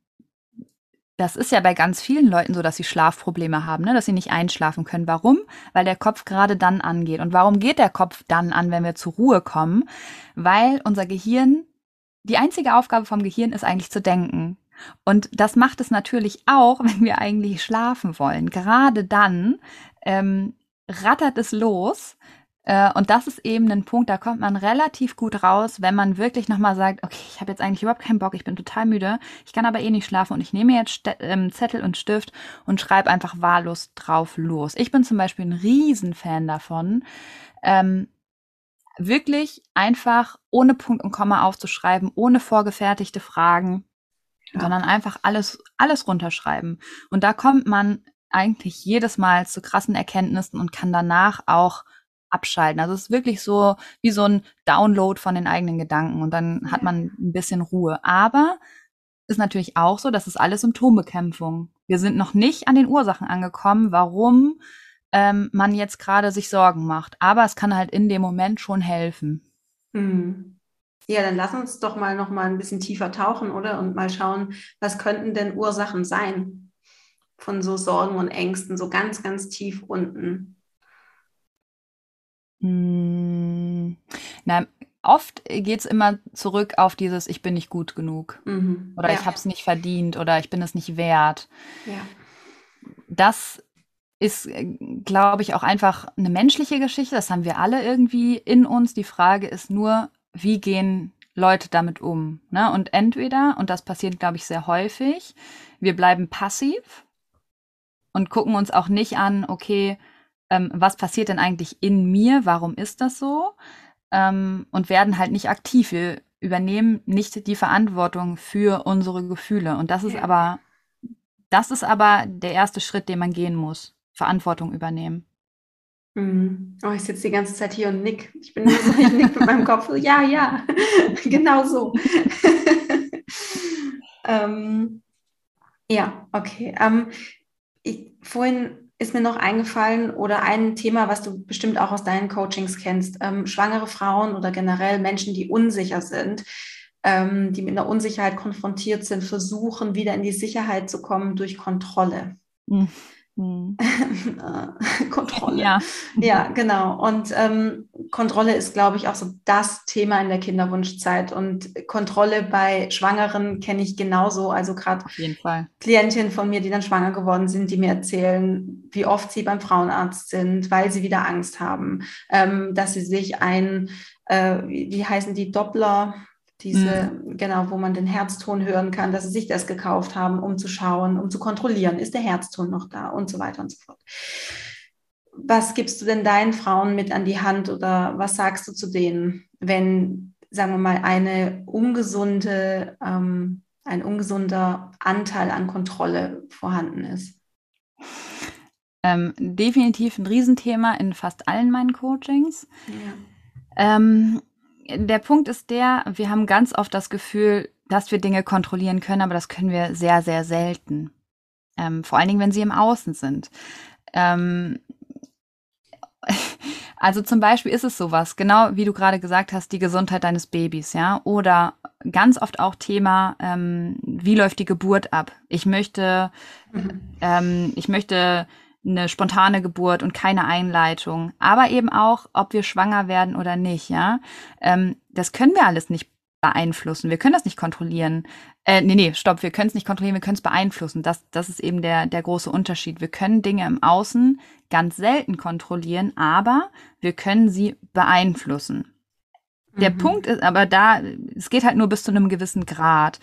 das ist ja bei ganz vielen Leuten so, dass sie Schlafprobleme haben, ne? dass sie nicht einschlafen können. Warum? Weil der Kopf gerade dann angeht. Und warum geht der Kopf dann an, wenn wir zur Ruhe kommen? Weil unser Gehirn, die einzige Aufgabe vom Gehirn ist eigentlich zu denken. Und das macht es natürlich auch, wenn wir eigentlich schlafen wollen. Gerade dann ähm, rattert es los und das ist eben ein Punkt, da kommt man relativ gut raus, wenn man wirklich nochmal sagt, okay, ich habe jetzt eigentlich überhaupt keinen Bock, ich bin total müde, ich kann aber eh nicht schlafen und ich nehme jetzt ähm, Zettel und Stift und schreibe einfach wahllos drauf los. Ich bin zum Beispiel ein Riesenfan davon, ähm, wirklich einfach ohne Punkt und Komma aufzuschreiben, ohne vorgefertigte Fragen, ja. sondern einfach alles, alles runterschreiben. Und da kommt man eigentlich jedes Mal zu krassen Erkenntnissen und kann danach auch abschalten. Also es ist wirklich so wie so ein Download von den eigenen Gedanken und dann hat man ein bisschen Ruhe. Aber ist natürlich auch so, das ist alles Symptombekämpfung. Wir sind noch nicht an den Ursachen angekommen, warum ähm, man jetzt gerade sich Sorgen macht. Aber es kann halt in dem Moment schon helfen. Hm. Ja, dann lass uns doch mal noch mal ein bisschen tiefer tauchen, oder? Und mal schauen, was könnten denn Ursachen sein von so Sorgen und Ängsten, so ganz, ganz tief unten. Hm, na, oft geht's immer zurück auf dieses Ich bin nicht gut genug mhm. oder ja. ich habe es nicht verdient oder ich bin es nicht wert. Ja. Das ist, glaube ich, auch einfach eine menschliche Geschichte. Das haben wir alle irgendwie in uns. Die Frage ist nur, wie gehen Leute damit um? Ne? Und entweder, und das passiert, glaube ich, sehr häufig, wir bleiben passiv und gucken uns auch nicht an, okay, ähm, was passiert denn eigentlich in mir, warum ist das so? Ähm, und werden halt nicht aktiv. Wir übernehmen nicht die Verantwortung für unsere Gefühle. Und das ist aber, das ist aber der erste Schritt, den man gehen muss. Verantwortung übernehmen. Mhm. Oh, ich sitze die ganze Zeit hier und nick. Ich bin nur so, ich nick mit meinem Kopf. Ja, ja, genau so. ähm, ja, okay. Ähm, ich, vorhin ist mir noch eingefallen oder ein Thema, was du bestimmt auch aus deinen Coachings kennst. Ähm, schwangere Frauen oder generell Menschen, die unsicher sind, ähm, die mit einer Unsicherheit konfrontiert sind, versuchen wieder in die Sicherheit zu kommen durch Kontrolle. Mhm. Hm. Kontrolle. Ja. ja, genau. Und ähm, Kontrolle ist, glaube ich, auch so das Thema in der Kinderwunschzeit. Und Kontrolle bei Schwangeren kenne ich genauso. Also gerade Klientinnen von mir, die dann schwanger geworden sind, die mir erzählen, wie oft sie beim Frauenarzt sind, weil sie wieder Angst haben, ähm, dass sie sich ein, äh, wie, wie heißen die Doppler? Diese, mhm. genau, wo man den Herzton hören kann, dass sie sich das gekauft haben, um zu schauen, um zu kontrollieren, ist der Herzton noch da und so weiter und so fort. Was gibst du denn deinen Frauen mit an die Hand oder was sagst du zu denen, wenn, sagen wir mal, eine ungesunde, ähm, ein ungesunder Anteil an Kontrolle vorhanden ist? Ähm, definitiv ein Riesenthema in fast allen meinen Coachings. Ja. Ähm, der Punkt ist der, wir haben ganz oft das Gefühl, dass wir Dinge kontrollieren können, aber das können wir sehr, sehr selten. Ähm, vor allen Dingen, wenn sie im Außen sind. Ähm, also zum Beispiel ist es sowas, genau wie du gerade gesagt hast, die Gesundheit deines Babys, ja, oder ganz oft auch Thema, ähm, wie läuft die Geburt ab? Ich möchte, mhm. ähm, ich möchte eine spontane Geburt und keine Einleitung, aber eben auch, ob wir schwanger werden oder nicht, ja. Ähm, das können wir alles nicht beeinflussen. Wir können das nicht kontrollieren. Äh, nee, nee, stopp, wir können es nicht kontrollieren, wir können es beeinflussen. Das, das ist eben der, der große Unterschied. Wir können Dinge im Außen ganz selten kontrollieren, aber wir können sie beeinflussen. Der mhm. Punkt ist aber da, es geht halt nur bis zu einem gewissen Grad.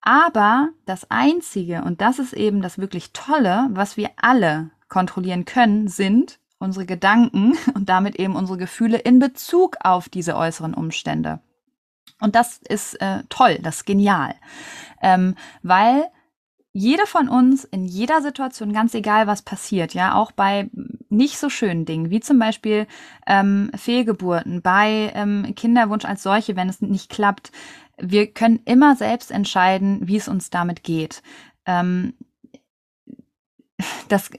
Aber das Einzige, und das ist eben das wirklich Tolle, was wir alle kontrollieren können, sind unsere Gedanken und damit eben unsere Gefühle in Bezug auf diese äußeren Umstände. Und das ist äh, toll, das ist genial, ähm, weil jede von uns in jeder Situation, ganz egal was passiert, ja, auch bei nicht so schönen Dingen, wie zum Beispiel ähm, Fehlgeburten, bei ähm, Kinderwunsch als solche, wenn es nicht klappt, wir können immer selbst entscheiden, wie es uns damit geht. Ähm, das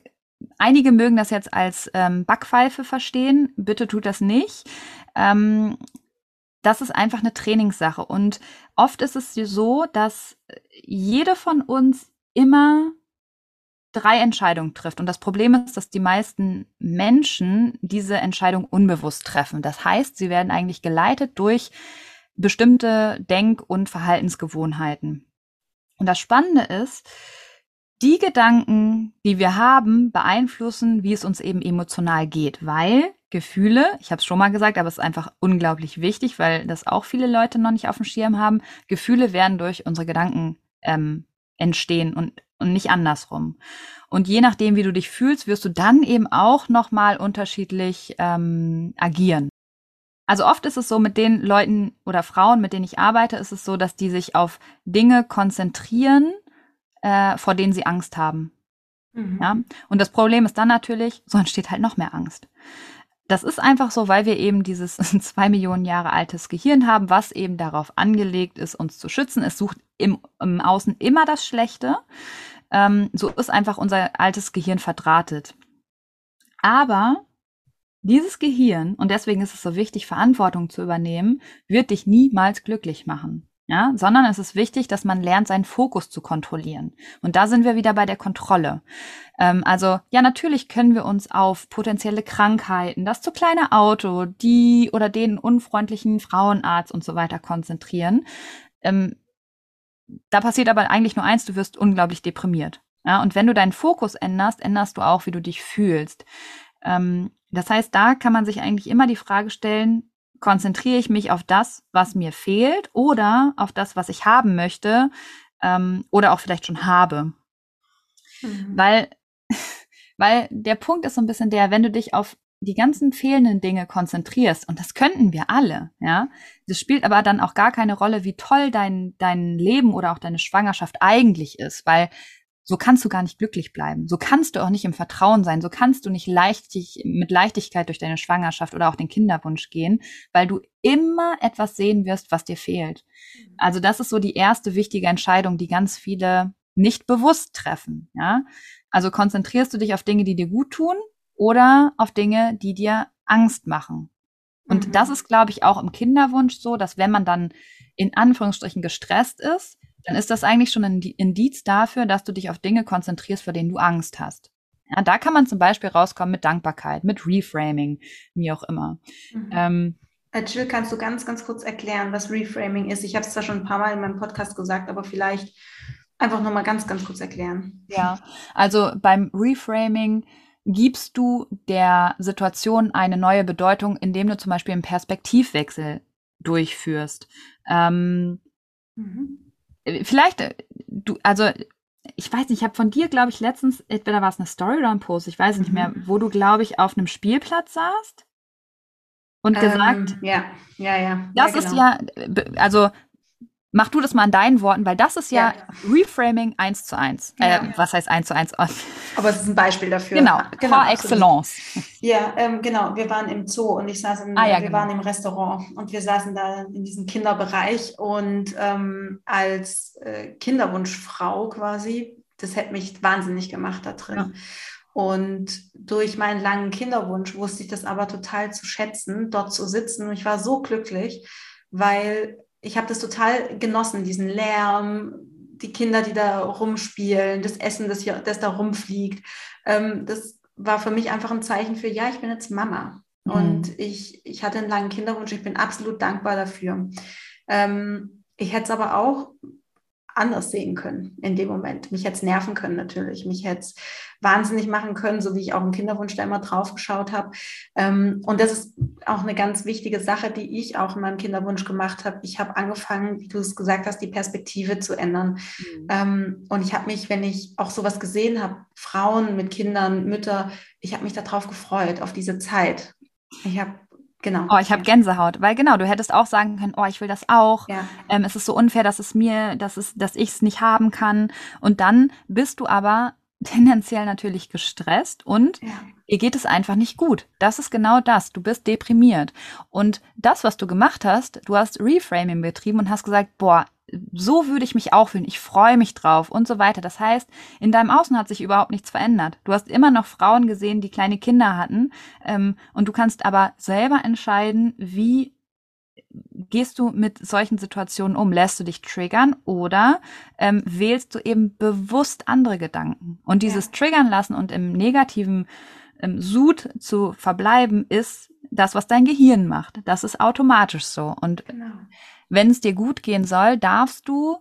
Einige mögen das jetzt als ähm, Backpfeife verstehen. Bitte tut das nicht. Ähm, das ist einfach eine Trainingssache. Und oft ist es so, dass jede von uns immer drei Entscheidungen trifft. Und das Problem ist, dass die meisten Menschen diese Entscheidung unbewusst treffen. Das heißt, sie werden eigentlich geleitet durch bestimmte Denk- und Verhaltensgewohnheiten. Und das Spannende ist, die Gedanken, die wir haben, beeinflussen, wie es uns eben emotional geht, weil Gefühle, ich habe es schon mal gesagt, aber es ist einfach unglaublich wichtig, weil das auch viele Leute noch nicht auf dem Schirm haben. Gefühle werden durch unsere Gedanken ähm, entstehen und, und nicht andersrum. Und je nachdem, wie du dich fühlst, wirst du dann eben auch nochmal unterschiedlich ähm, agieren. Also oft ist es so, mit den Leuten oder Frauen, mit denen ich arbeite, ist es so, dass die sich auf Dinge konzentrieren, äh, vor denen sie Angst haben. Mhm. Ja? Und das Problem ist dann natürlich, so entsteht halt noch mehr Angst. Das ist einfach so, weil wir eben dieses zwei Millionen Jahre altes Gehirn haben, was eben darauf angelegt ist, uns zu schützen. Es sucht im, im Außen immer das Schlechte. Ähm, so ist einfach unser altes Gehirn verdrahtet. Aber dieses Gehirn, und deswegen ist es so wichtig, Verantwortung zu übernehmen, wird dich niemals glücklich machen ja, sondern es ist wichtig, dass man lernt, seinen Fokus zu kontrollieren. Und da sind wir wieder bei der Kontrolle. Ähm, also, ja, natürlich können wir uns auf potenzielle Krankheiten, das zu kleine Auto, die oder den unfreundlichen Frauenarzt und so weiter konzentrieren. Ähm, da passiert aber eigentlich nur eins, du wirst unglaublich deprimiert. Ja, und wenn du deinen Fokus änderst, änderst du auch, wie du dich fühlst. Ähm, das heißt, da kann man sich eigentlich immer die Frage stellen, konzentriere ich mich auf das, was mir fehlt oder auf das, was ich haben möchte ähm, oder auch vielleicht schon habe. Mhm. Weil, weil der Punkt ist so ein bisschen der, wenn du dich auf die ganzen fehlenden Dinge konzentrierst, und das könnten wir alle, ja, das spielt aber dann auch gar keine Rolle, wie toll dein, dein Leben oder auch deine Schwangerschaft eigentlich ist, weil so kannst du gar nicht glücklich bleiben. So kannst du auch nicht im Vertrauen sein. So kannst du nicht leichtig, mit Leichtigkeit durch deine Schwangerschaft oder auch den Kinderwunsch gehen, weil du immer etwas sehen wirst, was dir fehlt. Mhm. Also das ist so die erste wichtige Entscheidung, die ganz viele nicht bewusst treffen, ja. Also konzentrierst du dich auf Dinge, die dir gut tun oder auf Dinge, die dir Angst machen. Und mhm. das ist, glaube ich, auch im Kinderwunsch so, dass wenn man dann in Anführungsstrichen gestresst ist, dann ist das eigentlich schon ein Indiz dafür, dass du dich auf Dinge konzentrierst, vor denen du Angst hast. Ja, da kann man zum Beispiel rauskommen mit Dankbarkeit, mit Reframing, wie auch immer. Mhm. Ähm, äh, Jill, kannst du ganz, ganz kurz erklären, was Reframing ist? Ich habe es zwar schon ein paar Mal in meinem Podcast gesagt, aber vielleicht einfach nochmal ganz, ganz kurz erklären. Ja, also beim Reframing gibst du der Situation eine neue Bedeutung, indem du zum Beispiel einen Perspektivwechsel durchführst. Ähm, mhm. Vielleicht, äh, du, also ich weiß nicht, ich habe von dir, glaube ich, letztens, entweder war es eine Story oder ein Post, ich weiß nicht mehr, mhm. wo du, glaube ich, auf einem Spielplatz saßt und ähm, gesagt, ja, ja, ja. Das ja, genau. ist ja, also Mach du das mal in deinen Worten, weil das ist ja, ja. Reframing eins zu eins. Äh, ja. was heißt eins zu eins? Aber es ist ein Beispiel dafür. Genau, genau par excellence. Ja, ähm, genau. Wir waren im Zoo und ich saß in, ah, ja, wir genau. waren im Restaurant und wir saßen da in diesem Kinderbereich und ähm, als äh, Kinderwunschfrau quasi, das hätte mich wahnsinnig gemacht da drin. Und durch meinen langen Kinderwunsch wusste ich das aber total zu schätzen, dort zu sitzen. Und ich war so glücklich, weil ich habe das total genossen, diesen Lärm, die Kinder, die da rumspielen, das Essen, das, hier, das da rumfliegt. Ähm, das war für mich einfach ein Zeichen für, ja, ich bin jetzt Mama. Mhm. Und ich, ich hatte einen langen Kinderwunsch, ich bin absolut dankbar dafür. Ähm, ich hätte es aber auch anders sehen können in dem Moment. Mich hätte es nerven können natürlich. Mich hätte es wahnsinnig machen können, so wie ich auch im Kinderwunsch da immer drauf geschaut habe. Ähm, und das ist auch eine ganz wichtige Sache, die ich auch in meinem Kinderwunsch gemacht habe. Ich habe angefangen, wie du es gesagt hast, die Perspektive zu ändern. Mhm. Ähm, und ich habe mich, wenn ich auch sowas gesehen habe, Frauen mit Kindern, Mütter, ich habe mich darauf gefreut, auf diese Zeit. Ich habe Genau. Oh, ich habe. Gänsehaut, weil genau, du hättest auch sagen können, oh, ich will das auch. Ja. Ähm, es ist so unfair, dass es mir, dass es, dass ich es nicht haben kann. Und dann bist du aber tendenziell natürlich gestresst und ja. ihr geht es einfach nicht gut. Das ist genau das. Du bist deprimiert. Und das, was du gemacht hast, du hast Reframing betrieben und hast gesagt, boah, so würde ich mich auch fühlen, ich freue mich drauf und so weiter. Das heißt, in deinem Außen hat sich überhaupt nichts verändert. Du hast immer noch Frauen gesehen, die kleine Kinder hatten ähm, und du kannst aber selber entscheiden, wie gehst du mit solchen Situationen um? Lässt du dich triggern oder ähm, wählst du eben bewusst andere Gedanken? Und dieses ja. Triggern lassen und im negativen ähm, Sud zu verbleiben, ist das, was dein Gehirn macht. Das ist automatisch so. Und genau wenn es dir gut gehen soll, darfst du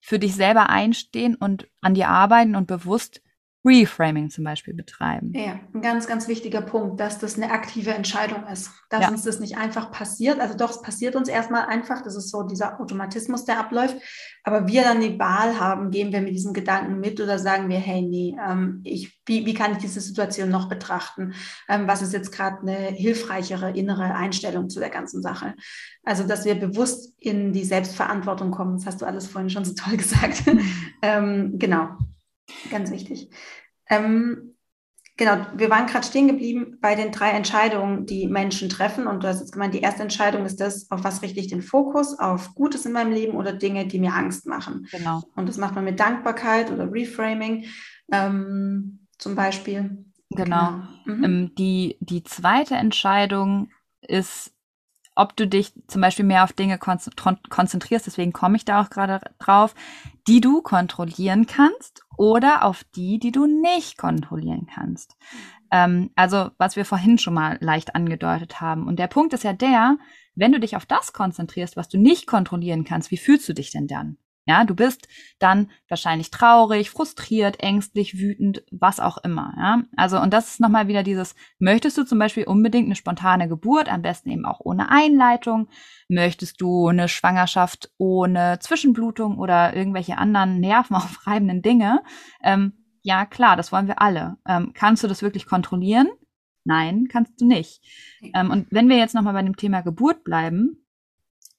für dich selber einstehen und an dir arbeiten und bewusst Reframing zum Beispiel betreiben. Ja, ein ganz, ganz wichtiger Punkt, dass das eine aktive Entscheidung ist, dass ja. uns das nicht einfach passiert. Also doch, es passiert uns erstmal einfach, das ist so dieser Automatismus, der abläuft, aber wir dann die Wahl haben, gehen wir mit diesem Gedanken mit oder sagen wir, hey, nee, ähm, ich, wie, wie kann ich diese Situation noch betrachten? Ähm, was ist jetzt gerade eine hilfreichere innere Einstellung zu der ganzen Sache? Also, dass wir bewusst in die Selbstverantwortung kommen, das hast du alles vorhin schon so toll gesagt. Mhm. ähm, genau, Ganz wichtig. Ähm, genau, wir waren gerade stehen geblieben bei den drei Entscheidungen, die Menschen treffen. Und du hast jetzt gemeint, die erste Entscheidung ist das, auf was richte ich den Fokus? Auf Gutes in meinem Leben oder Dinge, die mir Angst machen. Genau. Und das macht man mit Dankbarkeit oder Reframing ähm, zum Beispiel. Genau. genau. Mhm. Ähm, die, die zweite Entscheidung ist ob du dich zum Beispiel mehr auf Dinge konzentrierst, deswegen komme ich da auch gerade drauf, die du kontrollieren kannst oder auf die, die du nicht kontrollieren kannst. Ähm, also was wir vorhin schon mal leicht angedeutet haben. Und der Punkt ist ja der, wenn du dich auf das konzentrierst, was du nicht kontrollieren kannst, wie fühlst du dich denn dann? Ja, du bist dann wahrscheinlich traurig, frustriert, ängstlich, wütend, was auch immer. Ja, also und das ist nochmal wieder dieses: Möchtest du zum Beispiel unbedingt eine spontane Geburt, am besten eben auch ohne Einleitung? Möchtest du eine Schwangerschaft ohne Zwischenblutung oder irgendwelche anderen nervenaufreibenden Dinge? Ähm, ja, klar, das wollen wir alle. Ähm, kannst du das wirklich kontrollieren? Nein, kannst du nicht. Ähm, und wenn wir jetzt nochmal bei dem Thema Geburt bleiben,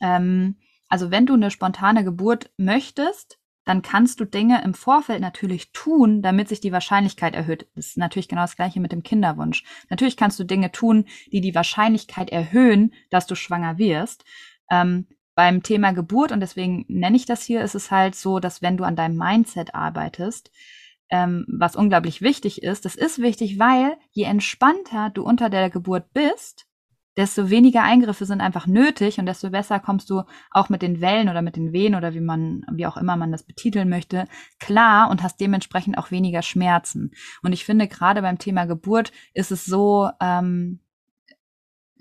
ähm, also wenn du eine spontane Geburt möchtest, dann kannst du Dinge im Vorfeld natürlich tun, damit sich die Wahrscheinlichkeit erhöht. Das ist natürlich genau das gleiche mit dem Kinderwunsch. Natürlich kannst du Dinge tun, die die Wahrscheinlichkeit erhöhen, dass du schwanger wirst. Ähm, beim Thema Geburt, und deswegen nenne ich das hier, ist es halt so, dass wenn du an deinem Mindset arbeitest, ähm, was unglaublich wichtig ist, das ist wichtig, weil je entspannter du unter der Geburt bist, desto weniger Eingriffe sind einfach nötig und desto besser kommst du auch mit den Wellen oder mit den Wehen oder wie man, wie auch immer man das betiteln möchte, klar und hast dementsprechend auch weniger Schmerzen. Und ich finde, gerade beim Thema Geburt ist es so, ähm,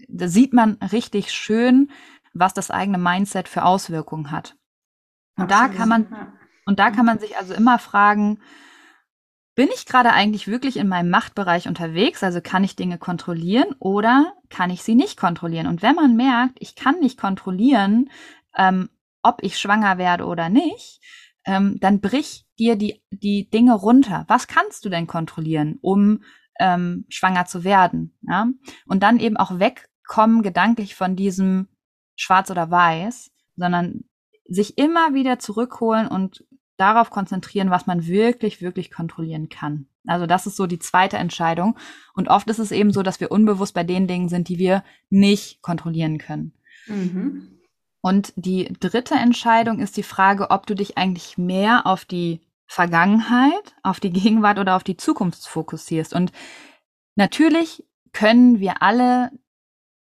da sieht man richtig schön, was das eigene Mindset für Auswirkungen hat. Und Absolut. da kann man, und da kann man sich also immer fragen, bin ich gerade eigentlich wirklich in meinem Machtbereich unterwegs? Also kann ich Dinge kontrollieren oder kann ich sie nicht kontrollieren? Und wenn man merkt, ich kann nicht kontrollieren, ähm, ob ich schwanger werde oder nicht, ähm, dann brich dir die, die Dinge runter. Was kannst du denn kontrollieren, um ähm, schwanger zu werden? Ja? Und dann eben auch wegkommen gedanklich von diesem Schwarz oder Weiß, sondern sich immer wieder zurückholen und darauf konzentrieren, was man wirklich, wirklich kontrollieren kann. Also das ist so die zweite Entscheidung. Und oft ist es eben so, dass wir unbewusst bei den Dingen sind, die wir nicht kontrollieren können. Mhm. Und die dritte Entscheidung ist die Frage, ob du dich eigentlich mehr auf die Vergangenheit, auf die Gegenwart oder auf die Zukunft fokussierst. Und natürlich können wir alle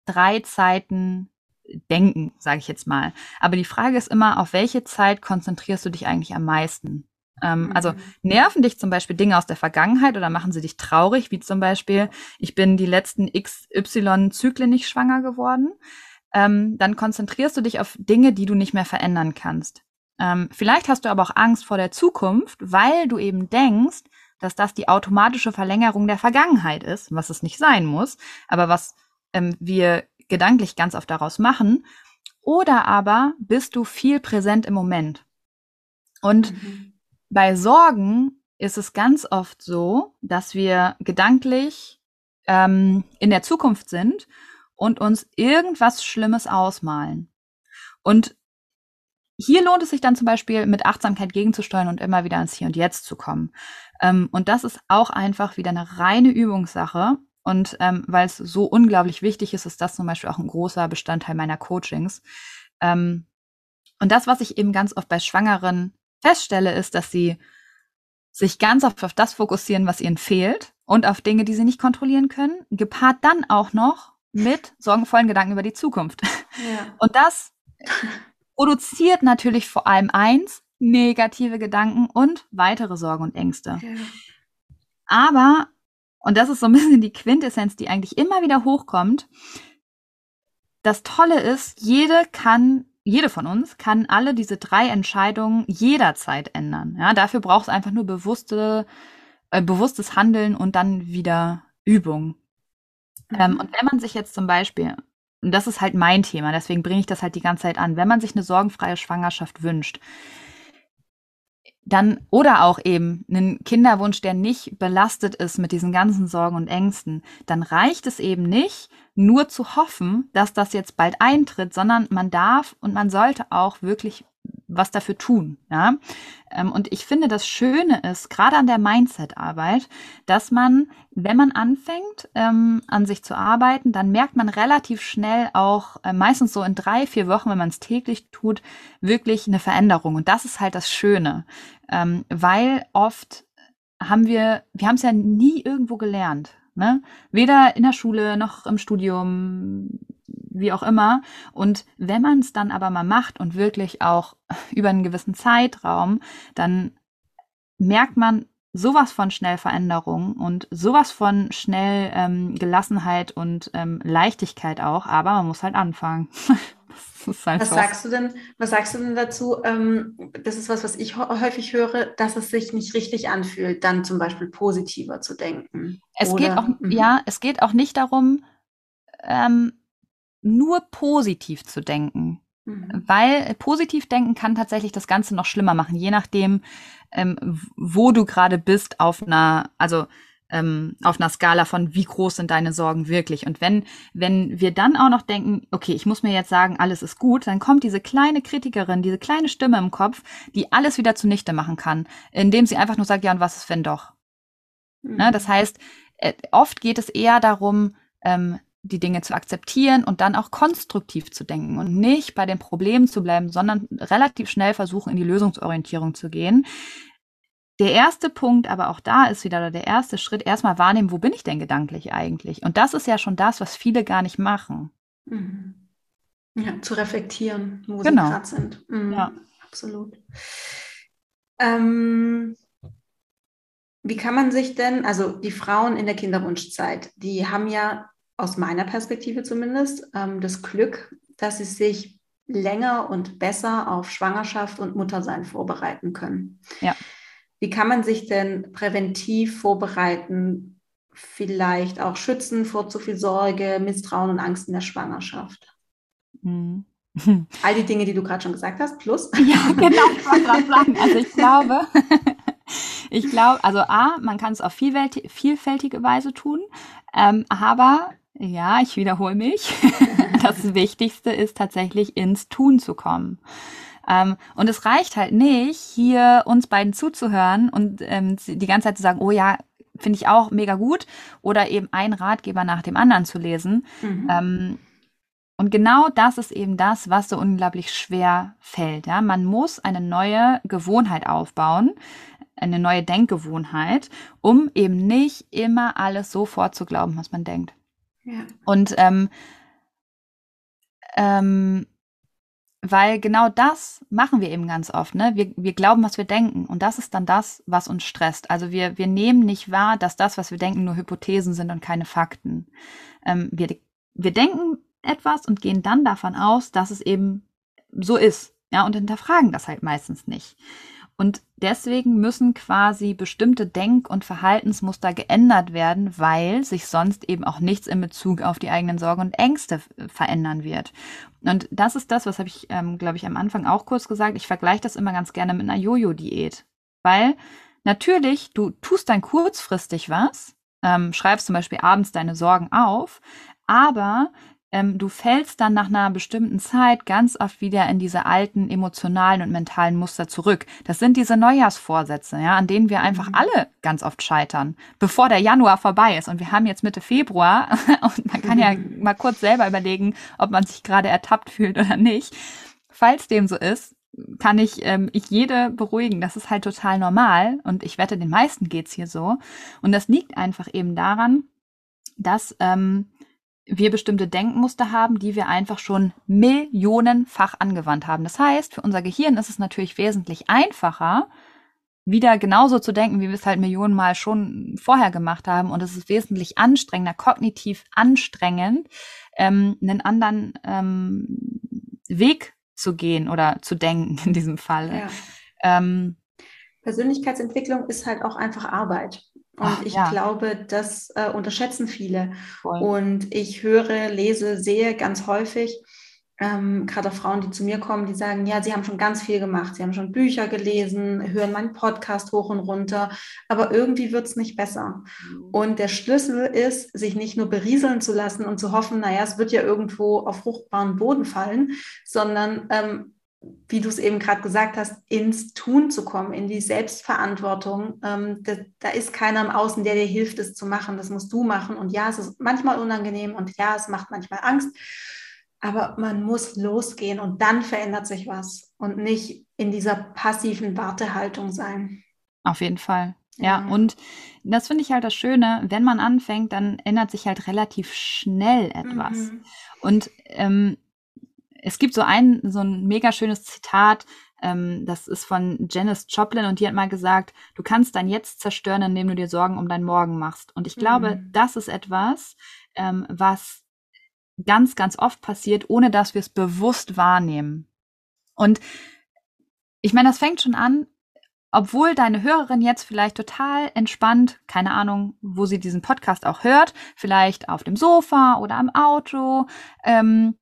drei Zeiten denken, sage ich jetzt mal. Aber die Frage ist immer, auf welche Zeit konzentrierst du dich eigentlich am meisten? Ähm, mhm. Also nerven dich zum Beispiel Dinge aus der Vergangenheit oder machen sie dich traurig, wie zum Beispiel, ich bin die letzten XY Zyklen nicht schwanger geworden. Ähm, dann konzentrierst du dich auf Dinge, die du nicht mehr verändern kannst. Ähm, vielleicht hast du aber auch Angst vor der Zukunft, weil du eben denkst, dass das die automatische Verlängerung der Vergangenheit ist, was es nicht sein muss, aber was ähm, wir gedanklich ganz oft daraus machen. Oder aber bist du viel präsent im Moment. Und mhm. bei Sorgen ist es ganz oft so, dass wir gedanklich ähm, in der Zukunft sind und uns irgendwas Schlimmes ausmalen. Und hier lohnt es sich dann zum Beispiel mit Achtsamkeit gegenzusteuern und immer wieder ins Hier und Jetzt zu kommen. Ähm, und das ist auch einfach wieder eine reine Übungssache. Und ähm, weil es so unglaublich wichtig ist, ist das zum Beispiel auch ein großer Bestandteil meiner Coachings. Ähm, und das, was ich eben ganz oft bei Schwangeren feststelle, ist, dass sie sich ganz oft auf das fokussieren, was ihnen fehlt und auf Dinge, die sie nicht kontrollieren können, gepaart dann auch noch mit sorgenvollen Gedanken über die Zukunft. Ja. Und das produziert natürlich vor allem eins, negative Gedanken und weitere Sorgen und Ängste. Ja. Aber und das ist so ein bisschen die Quintessenz, die eigentlich immer wieder hochkommt. Das Tolle ist, jede kann, jede von uns kann alle diese drei Entscheidungen jederzeit ändern. Ja, dafür braucht es einfach nur bewusste, äh, bewusstes Handeln und dann wieder Übung. Ähm, mhm. Ähm, und wenn man sich jetzt zum Beispiel, und das ist halt mein Thema, deswegen bringe ich das halt die ganze Zeit an, wenn man sich eine sorgenfreie Schwangerschaft wünscht, dann oder auch eben einen Kinderwunsch, der nicht belastet ist mit diesen ganzen Sorgen und Ängsten, dann reicht es eben nicht, nur zu hoffen, dass das jetzt bald eintritt, sondern man darf und man sollte auch wirklich was dafür tun. Ja? Ähm, und ich finde, das Schöne ist, gerade an der Mindset-Arbeit, dass man, wenn man anfängt, ähm, an sich zu arbeiten, dann merkt man relativ schnell auch, äh, meistens so in drei, vier Wochen, wenn man es täglich tut, wirklich eine Veränderung. Und das ist halt das Schöne, ähm, weil oft haben wir, wir haben es ja nie irgendwo gelernt. Ne? Weder in der Schule noch im Studium, wie auch immer. Und wenn man es dann aber mal macht und wirklich auch über einen gewissen Zeitraum, dann merkt man sowas von schnell Veränderung und sowas von schnell ähm, Gelassenheit und ähm, Leichtigkeit auch, aber man muss halt anfangen. halt was so. sagst du denn, was sagst du denn dazu? Ähm, das ist was, was ich häufig höre, dass es sich nicht richtig anfühlt, dann zum Beispiel positiver zu denken. Es Oder, geht auch, mhm. ja, es geht auch nicht darum, ähm, nur positiv zu denken. Mhm. Weil positiv denken kann tatsächlich das Ganze noch schlimmer machen, je nachdem, ähm, wo du gerade bist auf einer, also ähm, auf einer Skala von wie groß sind deine Sorgen wirklich. Und wenn, wenn wir dann auch noch denken, okay, ich muss mir jetzt sagen, alles ist gut, dann kommt diese kleine Kritikerin, diese kleine Stimme im Kopf, die alles wieder zunichte machen kann, indem sie einfach nur sagt, ja, und was ist, wenn doch? Mhm. Ne, das heißt, äh, oft geht es eher darum, ähm, die Dinge zu akzeptieren und dann auch konstruktiv zu denken und nicht bei den Problemen zu bleiben, sondern relativ schnell versuchen, in die Lösungsorientierung zu gehen. Der erste Punkt, aber auch da ist wieder der erste Schritt, erstmal wahrnehmen, wo bin ich denn gedanklich eigentlich? Und das ist ja schon das, was viele gar nicht machen. Mhm. Ja, zu reflektieren, wo genau. sie gerade sind. Mhm. Ja. Absolut. Ähm, wie kann man sich denn, also die Frauen in der Kinderwunschzeit, die haben ja aus meiner Perspektive zumindest, ähm, das Glück, dass sie sich länger und besser auf Schwangerschaft und Muttersein vorbereiten können. Ja. Wie kann man sich denn präventiv vorbereiten, vielleicht auch schützen vor zu viel Sorge, Misstrauen und Angst in der Schwangerschaft? Mhm. All die Dinge, die du gerade schon gesagt hast, plus. Ja, genau, ich wollte sagen. Also ich glaube, ich glaube, also A, man kann es auf vielfältige Weise tun, ähm, aber ja, ich wiederhole mich. das Wichtigste ist tatsächlich ins Tun zu kommen. Ähm, und es reicht halt nicht, hier uns beiden zuzuhören und ähm, die ganze Zeit zu sagen, oh ja, finde ich auch mega gut, oder eben ein Ratgeber nach dem anderen zu lesen. Mhm. Ähm, und genau das ist eben das, was so unglaublich schwer fällt. Ja? Man muss eine neue Gewohnheit aufbauen, eine neue Denkgewohnheit, um eben nicht immer alles so vorzuglauben, was man denkt. Ja. Und ähm, ähm, weil genau das machen wir eben ganz oft, ne? Wir, wir glauben, was wir denken. Und das ist dann das, was uns stresst. Also wir, wir nehmen nicht wahr, dass das, was wir denken, nur Hypothesen sind und keine Fakten. Ähm, wir, wir denken etwas und gehen dann davon aus, dass es eben so ist. Ja, und hinterfragen das halt meistens nicht. Und deswegen müssen quasi bestimmte Denk- und Verhaltensmuster geändert werden, weil sich sonst eben auch nichts in Bezug auf die eigenen Sorgen und Ängste verändern wird. Und das ist das, was habe ich, ähm, glaube ich, am Anfang auch kurz gesagt. Ich vergleiche das immer ganz gerne mit einer Jojo-Diät. Weil natürlich, du tust dann kurzfristig was, ähm, schreibst zum Beispiel abends deine Sorgen auf, aber ähm, du fällst dann nach einer bestimmten Zeit ganz oft wieder in diese alten emotionalen und mentalen Muster zurück. Das sind diese Neujahrsvorsätze, ja, an denen wir einfach mhm. alle ganz oft scheitern, bevor der Januar vorbei ist. Und wir haben jetzt Mitte Februar und man kann ja mal kurz selber überlegen, ob man sich gerade ertappt fühlt oder nicht. Falls dem so ist, kann ich, ähm, ich jede beruhigen. Das ist halt total normal und ich wette, den meisten geht's hier so. Und das liegt einfach eben daran, dass ähm, wir bestimmte Denkmuster haben, die wir einfach schon millionenfach angewandt haben. Das heißt, für unser Gehirn ist es natürlich wesentlich einfacher, wieder genauso zu denken, wie wir es halt Millionenmal schon vorher gemacht haben. Und es ist wesentlich anstrengender, kognitiv anstrengend, ähm, einen anderen ähm, Weg zu gehen oder zu denken in diesem Fall. Ja. Ähm, Persönlichkeitsentwicklung ist halt auch einfach Arbeit. Und Ach, ich ja. glaube, das äh, unterschätzen viele. Voll. Und ich höre, lese, sehe ganz häufig, ähm, gerade auch Frauen, die zu mir kommen, die sagen, ja, sie haben schon ganz viel gemacht, sie haben schon Bücher gelesen, hören meinen Podcast hoch und runter, aber irgendwie wird es nicht besser. Mhm. Und der Schlüssel ist, sich nicht nur berieseln zu lassen und zu hoffen, naja, es wird ja irgendwo auf fruchtbaren Boden fallen, sondern ähm, wie du es eben gerade gesagt hast, ins Tun zu kommen, in die Selbstverantwortung. Ähm, da, da, ist keiner im Außen, der dir hilft, es zu machen. Das musst du machen. Und ja, es ist manchmal unangenehm und ja, es macht manchmal Angst. Aber man muss losgehen und dann verändert sich was und nicht in dieser passiven Wartehaltung sein. Auf jeden Fall. Ja, ja. und das finde ich halt das Schöne, wenn man anfängt, dann ändert sich halt relativ schnell etwas. Mhm. Und ähm, es gibt so ein, so ein mega schönes Zitat, ähm, das ist von Janice Joplin und die hat mal gesagt, du kannst dein Jetzt zerstören, indem du dir Sorgen um dein Morgen machst. Und ich glaube, mhm. das ist etwas, ähm, was ganz, ganz oft passiert, ohne dass wir es bewusst wahrnehmen. Und ich meine, das fängt schon an, obwohl deine Hörerin jetzt vielleicht total entspannt, keine Ahnung, wo sie diesen Podcast auch hört, vielleicht auf dem Sofa oder am Auto, ähm,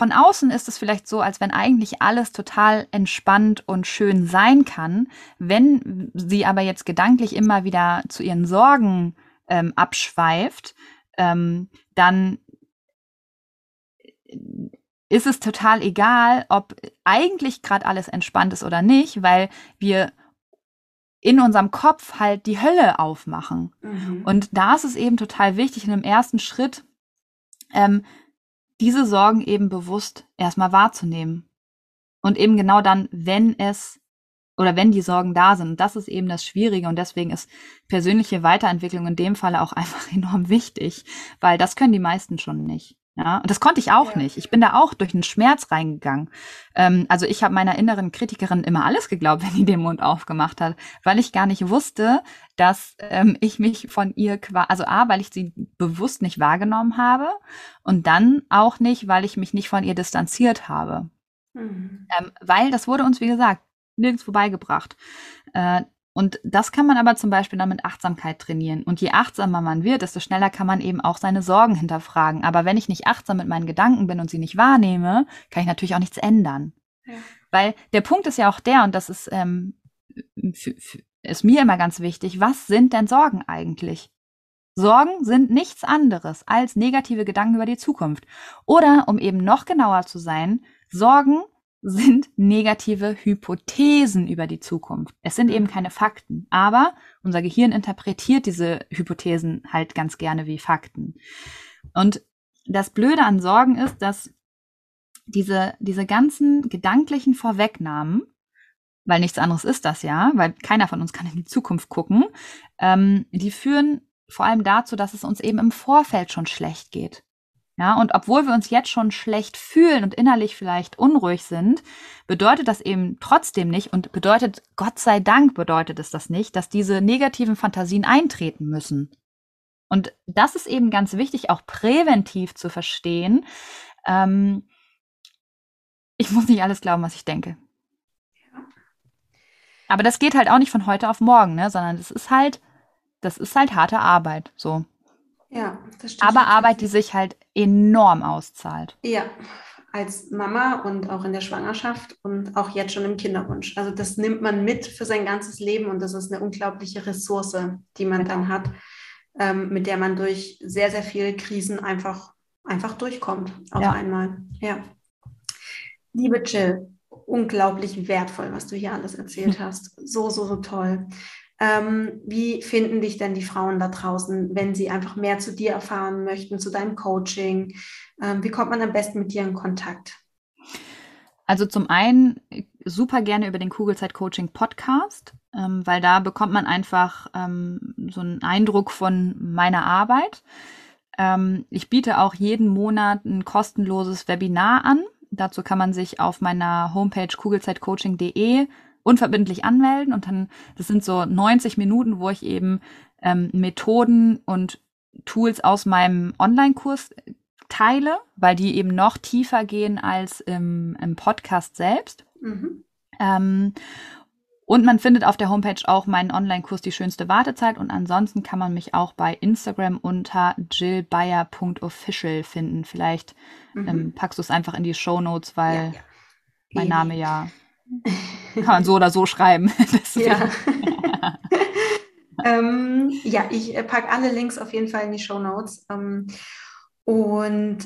von außen ist es vielleicht so, als wenn eigentlich alles total entspannt und schön sein kann. Wenn sie aber jetzt gedanklich immer wieder zu ihren Sorgen ähm, abschweift, ähm, dann ist es total egal, ob eigentlich gerade alles entspannt ist oder nicht, weil wir in unserem Kopf halt die Hölle aufmachen. Mhm. Und da ist es eben total wichtig, in dem ersten Schritt ähm, diese Sorgen eben bewusst erstmal wahrzunehmen. Und eben genau dann, wenn es oder wenn die Sorgen da sind. Das ist eben das Schwierige und deswegen ist persönliche Weiterentwicklung in dem Falle auch einfach enorm wichtig, weil das können die meisten schon nicht. Ja, und das konnte ich auch ja. nicht. Ich bin da auch durch den Schmerz reingegangen. Ähm, also ich habe meiner inneren Kritikerin immer alles geglaubt, wenn die den Mund aufgemacht hat, weil ich gar nicht wusste, dass ähm, ich mich von ihr quasi, also A, weil ich sie bewusst nicht wahrgenommen habe und dann auch nicht, weil ich mich nicht von ihr distanziert habe. Mhm. Ähm, weil das wurde uns, wie gesagt, nirgendwo beigebracht. Äh, und das kann man aber zum Beispiel dann mit Achtsamkeit trainieren. Und je achtsamer man wird, desto schneller kann man eben auch seine Sorgen hinterfragen. Aber wenn ich nicht achtsam mit meinen Gedanken bin und sie nicht wahrnehme, kann ich natürlich auch nichts ändern. Ja. Weil der Punkt ist ja auch der, und das ist, ähm, ist mir immer ganz wichtig, was sind denn Sorgen eigentlich? Sorgen sind nichts anderes als negative Gedanken über die Zukunft. Oder, um eben noch genauer zu sein, Sorgen sind negative Hypothesen über die Zukunft. Es sind eben keine Fakten, aber unser Gehirn interpretiert diese Hypothesen halt ganz gerne wie Fakten. Und das Blöde an Sorgen ist, dass diese, diese ganzen gedanklichen Vorwegnahmen, weil nichts anderes ist das ja, weil keiner von uns kann in die Zukunft gucken, ähm, die führen vor allem dazu, dass es uns eben im Vorfeld schon schlecht geht. Ja, und obwohl wir uns jetzt schon schlecht fühlen und innerlich vielleicht unruhig sind, bedeutet das eben trotzdem nicht und bedeutet, Gott sei Dank bedeutet es das nicht, dass diese negativen Fantasien eintreten müssen. Und das ist eben ganz wichtig, auch präventiv zu verstehen. Ähm, ich muss nicht alles glauben, was ich denke. Aber das geht halt auch nicht von heute auf morgen, ne? sondern das ist halt, das ist halt harte Arbeit, so. Ja, das stimmt. Aber Arbeit, die sich halt enorm auszahlt. Ja, als Mama und auch in der Schwangerschaft und auch jetzt schon im Kinderwunsch. Also das nimmt man mit für sein ganzes Leben und das ist eine unglaubliche Ressource, die man dann hat, ähm, mit der man durch sehr, sehr viele Krisen einfach, einfach durchkommt auf ja. einmal. Ja. Liebe Jill, unglaublich wertvoll, was du hier alles erzählt hast. So, so, so toll. Ähm, wie finden dich denn die Frauen da draußen, wenn sie einfach mehr zu dir erfahren möchten, zu deinem Coaching? Ähm, wie kommt man am besten mit dir in Kontakt? Also zum einen super gerne über den Kugelzeit Coaching Podcast, ähm, weil da bekommt man einfach ähm, so einen Eindruck von meiner Arbeit. Ähm, ich biete auch jeden Monat ein kostenloses Webinar an. Dazu kann man sich auf meiner Homepage kugelzeitcoaching.de unverbindlich anmelden und dann, das sind so 90 Minuten, wo ich eben ähm, Methoden und Tools aus meinem Online-Kurs teile, weil die eben noch tiefer gehen als im, im Podcast selbst. Mhm. Ähm, und man findet auf der Homepage auch meinen Online-Kurs Die schönste Wartezeit. Und ansonsten kann man mich auch bei Instagram unter jillbayer.official finden. Vielleicht mhm. ähm, packst du es einfach in die Show Notes, weil ja, ja. mein Name ja kann man so oder so schreiben. ja. ähm, ja, ich äh, packe alle Links auf jeden Fall in die Show Notes. Ähm, und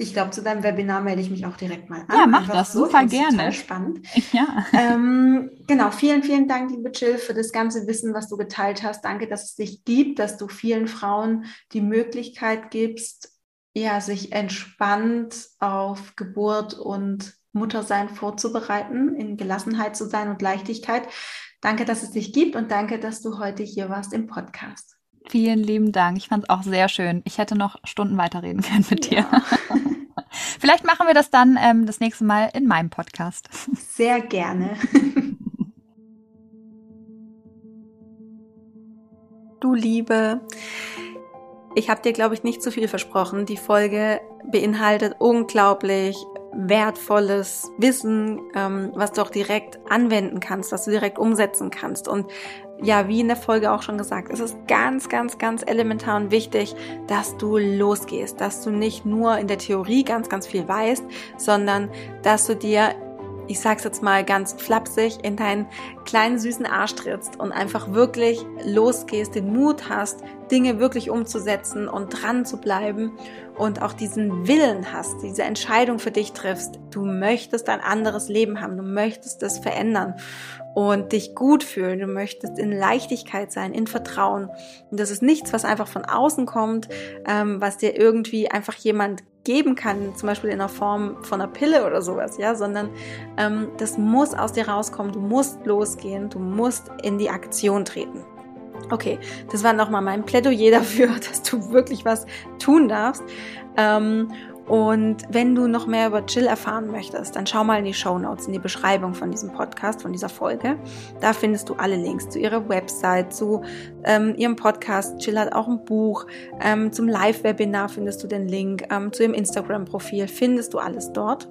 ich glaube, zu deinem Webinar melde ich mich auch direkt mal an. Ja, mach Einfach das so, super gerne. Spannend. Ja. Ähm, genau, vielen, vielen Dank, liebe Jill, für das ganze Wissen, was du geteilt hast. Danke, dass es dich gibt, dass du vielen Frauen die Möglichkeit gibst, ja, sich entspannt auf Geburt und Muttersein vorzubereiten, in Gelassenheit zu sein und Leichtigkeit. Danke, dass es dich gibt und danke, dass du heute hier warst im Podcast. Vielen lieben Dank. Ich fand es auch sehr schön. Ich hätte noch Stunden weiterreden können mit dir. Ja. Vielleicht machen wir das dann ähm, das nächste Mal in meinem Podcast. Sehr gerne. du Liebe. Ich habe dir, glaube ich, nicht zu viel versprochen. Die Folge beinhaltet unglaublich wertvolles Wissen, ähm, was du auch direkt anwenden kannst, was du direkt umsetzen kannst. Und ja, wie in der Folge auch schon gesagt, es ist ganz, ganz, ganz elementar und wichtig, dass du losgehst, dass du nicht nur in der Theorie ganz, ganz viel weißt, sondern dass du dir ich sag's jetzt mal ganz flapsig, in deinen kleinen süßen Arsch trittst und einfach wirklich losgehst, den Mut hast, Dinge wirklich umzusetzen und dran zu bleiben und auch diesen Willen hast, diese Entscheidung für dich triffst. Du möchtest ein anderes Leben haben, du möchtest es verändern und dich gut fühlen, du möchtest in Leichtigkeit sein, in Vertrauen. Und das ist nichts, was einfach von außen kommt, ähm, was dir irgendwie einfach jemand geben kann, zum Beispiel in der Form von einer Pille oder sowas, ja, sondern ähm, das muss aus dir rauskommen, du musst losgehen, du musst in die Aktion treten. Okay, das war nochmal mein Plädoyer dafür, dass du wirklich was tun darfst. Ähm, und wenn du noch mehr über Jill erfahren möchtest, dann schau mal in die Show Notes, in die Beschreibung von diesem Podcast, von dieser Folge. Da findest du alle Links zu ihrer Website, zu ähm, ihrem Podcast. Jill hat auch ein Buch. Ähm, zum Live-Webinar findest du den Link. Ähm, zu ihrem Instagram-Profil findest du alles dort.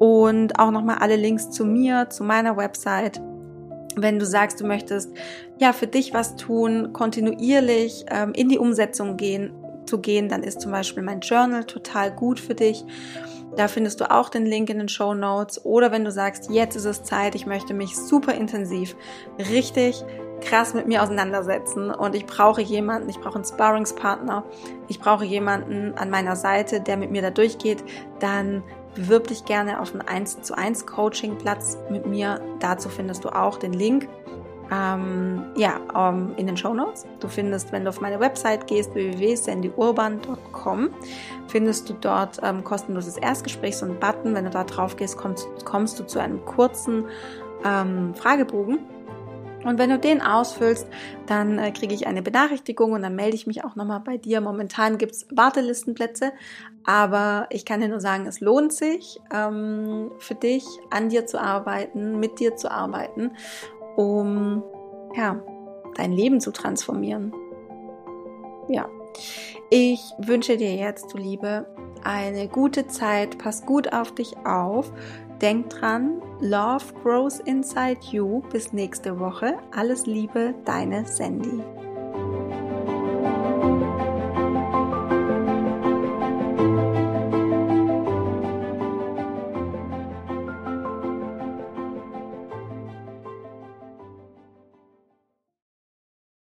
und auch nochmal alle Links zu mir, zu meiner Website. Wenn du sagst, du möchtest ja für dich was tun, kontinuierlich ähm, in die Umsetzung gehen, zu gehen, dann ist zum Beispiel mein Journal total gut für dich. Da findest du auch den Link in den Show Notes. Oder wenn du sagst, jetzt ist es Zeit, ich möchte mich super intensiv, richtig krass mit mir auseinandersetzen und ich brauche jemanden, ich brauche einen Sparringspartner, ich brauche jemanden an meiner Seite, der mit mir da durchgeht, dann bewirb dich gerne auf einen 1 zu 1 Coaching Platz mit mir. Dazu findest du auch den Link ähm, ja, ähm, in den Show Notes. Du findest, wenn du auf meine Website gehst, www.sandyurban.com, findest du dort ähm, kostenloses Erstgespräch, so einen Button. Wenn du da drauf gehst, kommst, kommst du zu einem kurzen ähm, Fragebogen und wenn du den ausfüllst, dann äh, kriege ich eine Benachrichtigung und dann melde ich mich auch nochmal bei dir. Momentan gibt's Wartelistenplätze, aber ich kann dir nur sagen, es lohnt sich ähm, für dich, an dir zu arbeiten, mit dir zu arbeiten, um ja, dein Leben zu transformieren. Ja. Ich wünsche dir jetzt, du Liebe, eine gute Zeit. Pass gut auf dich auf. Denk dran, Love grows inside you. Bis nächste Woche. Alles Liebe, deine Sandy.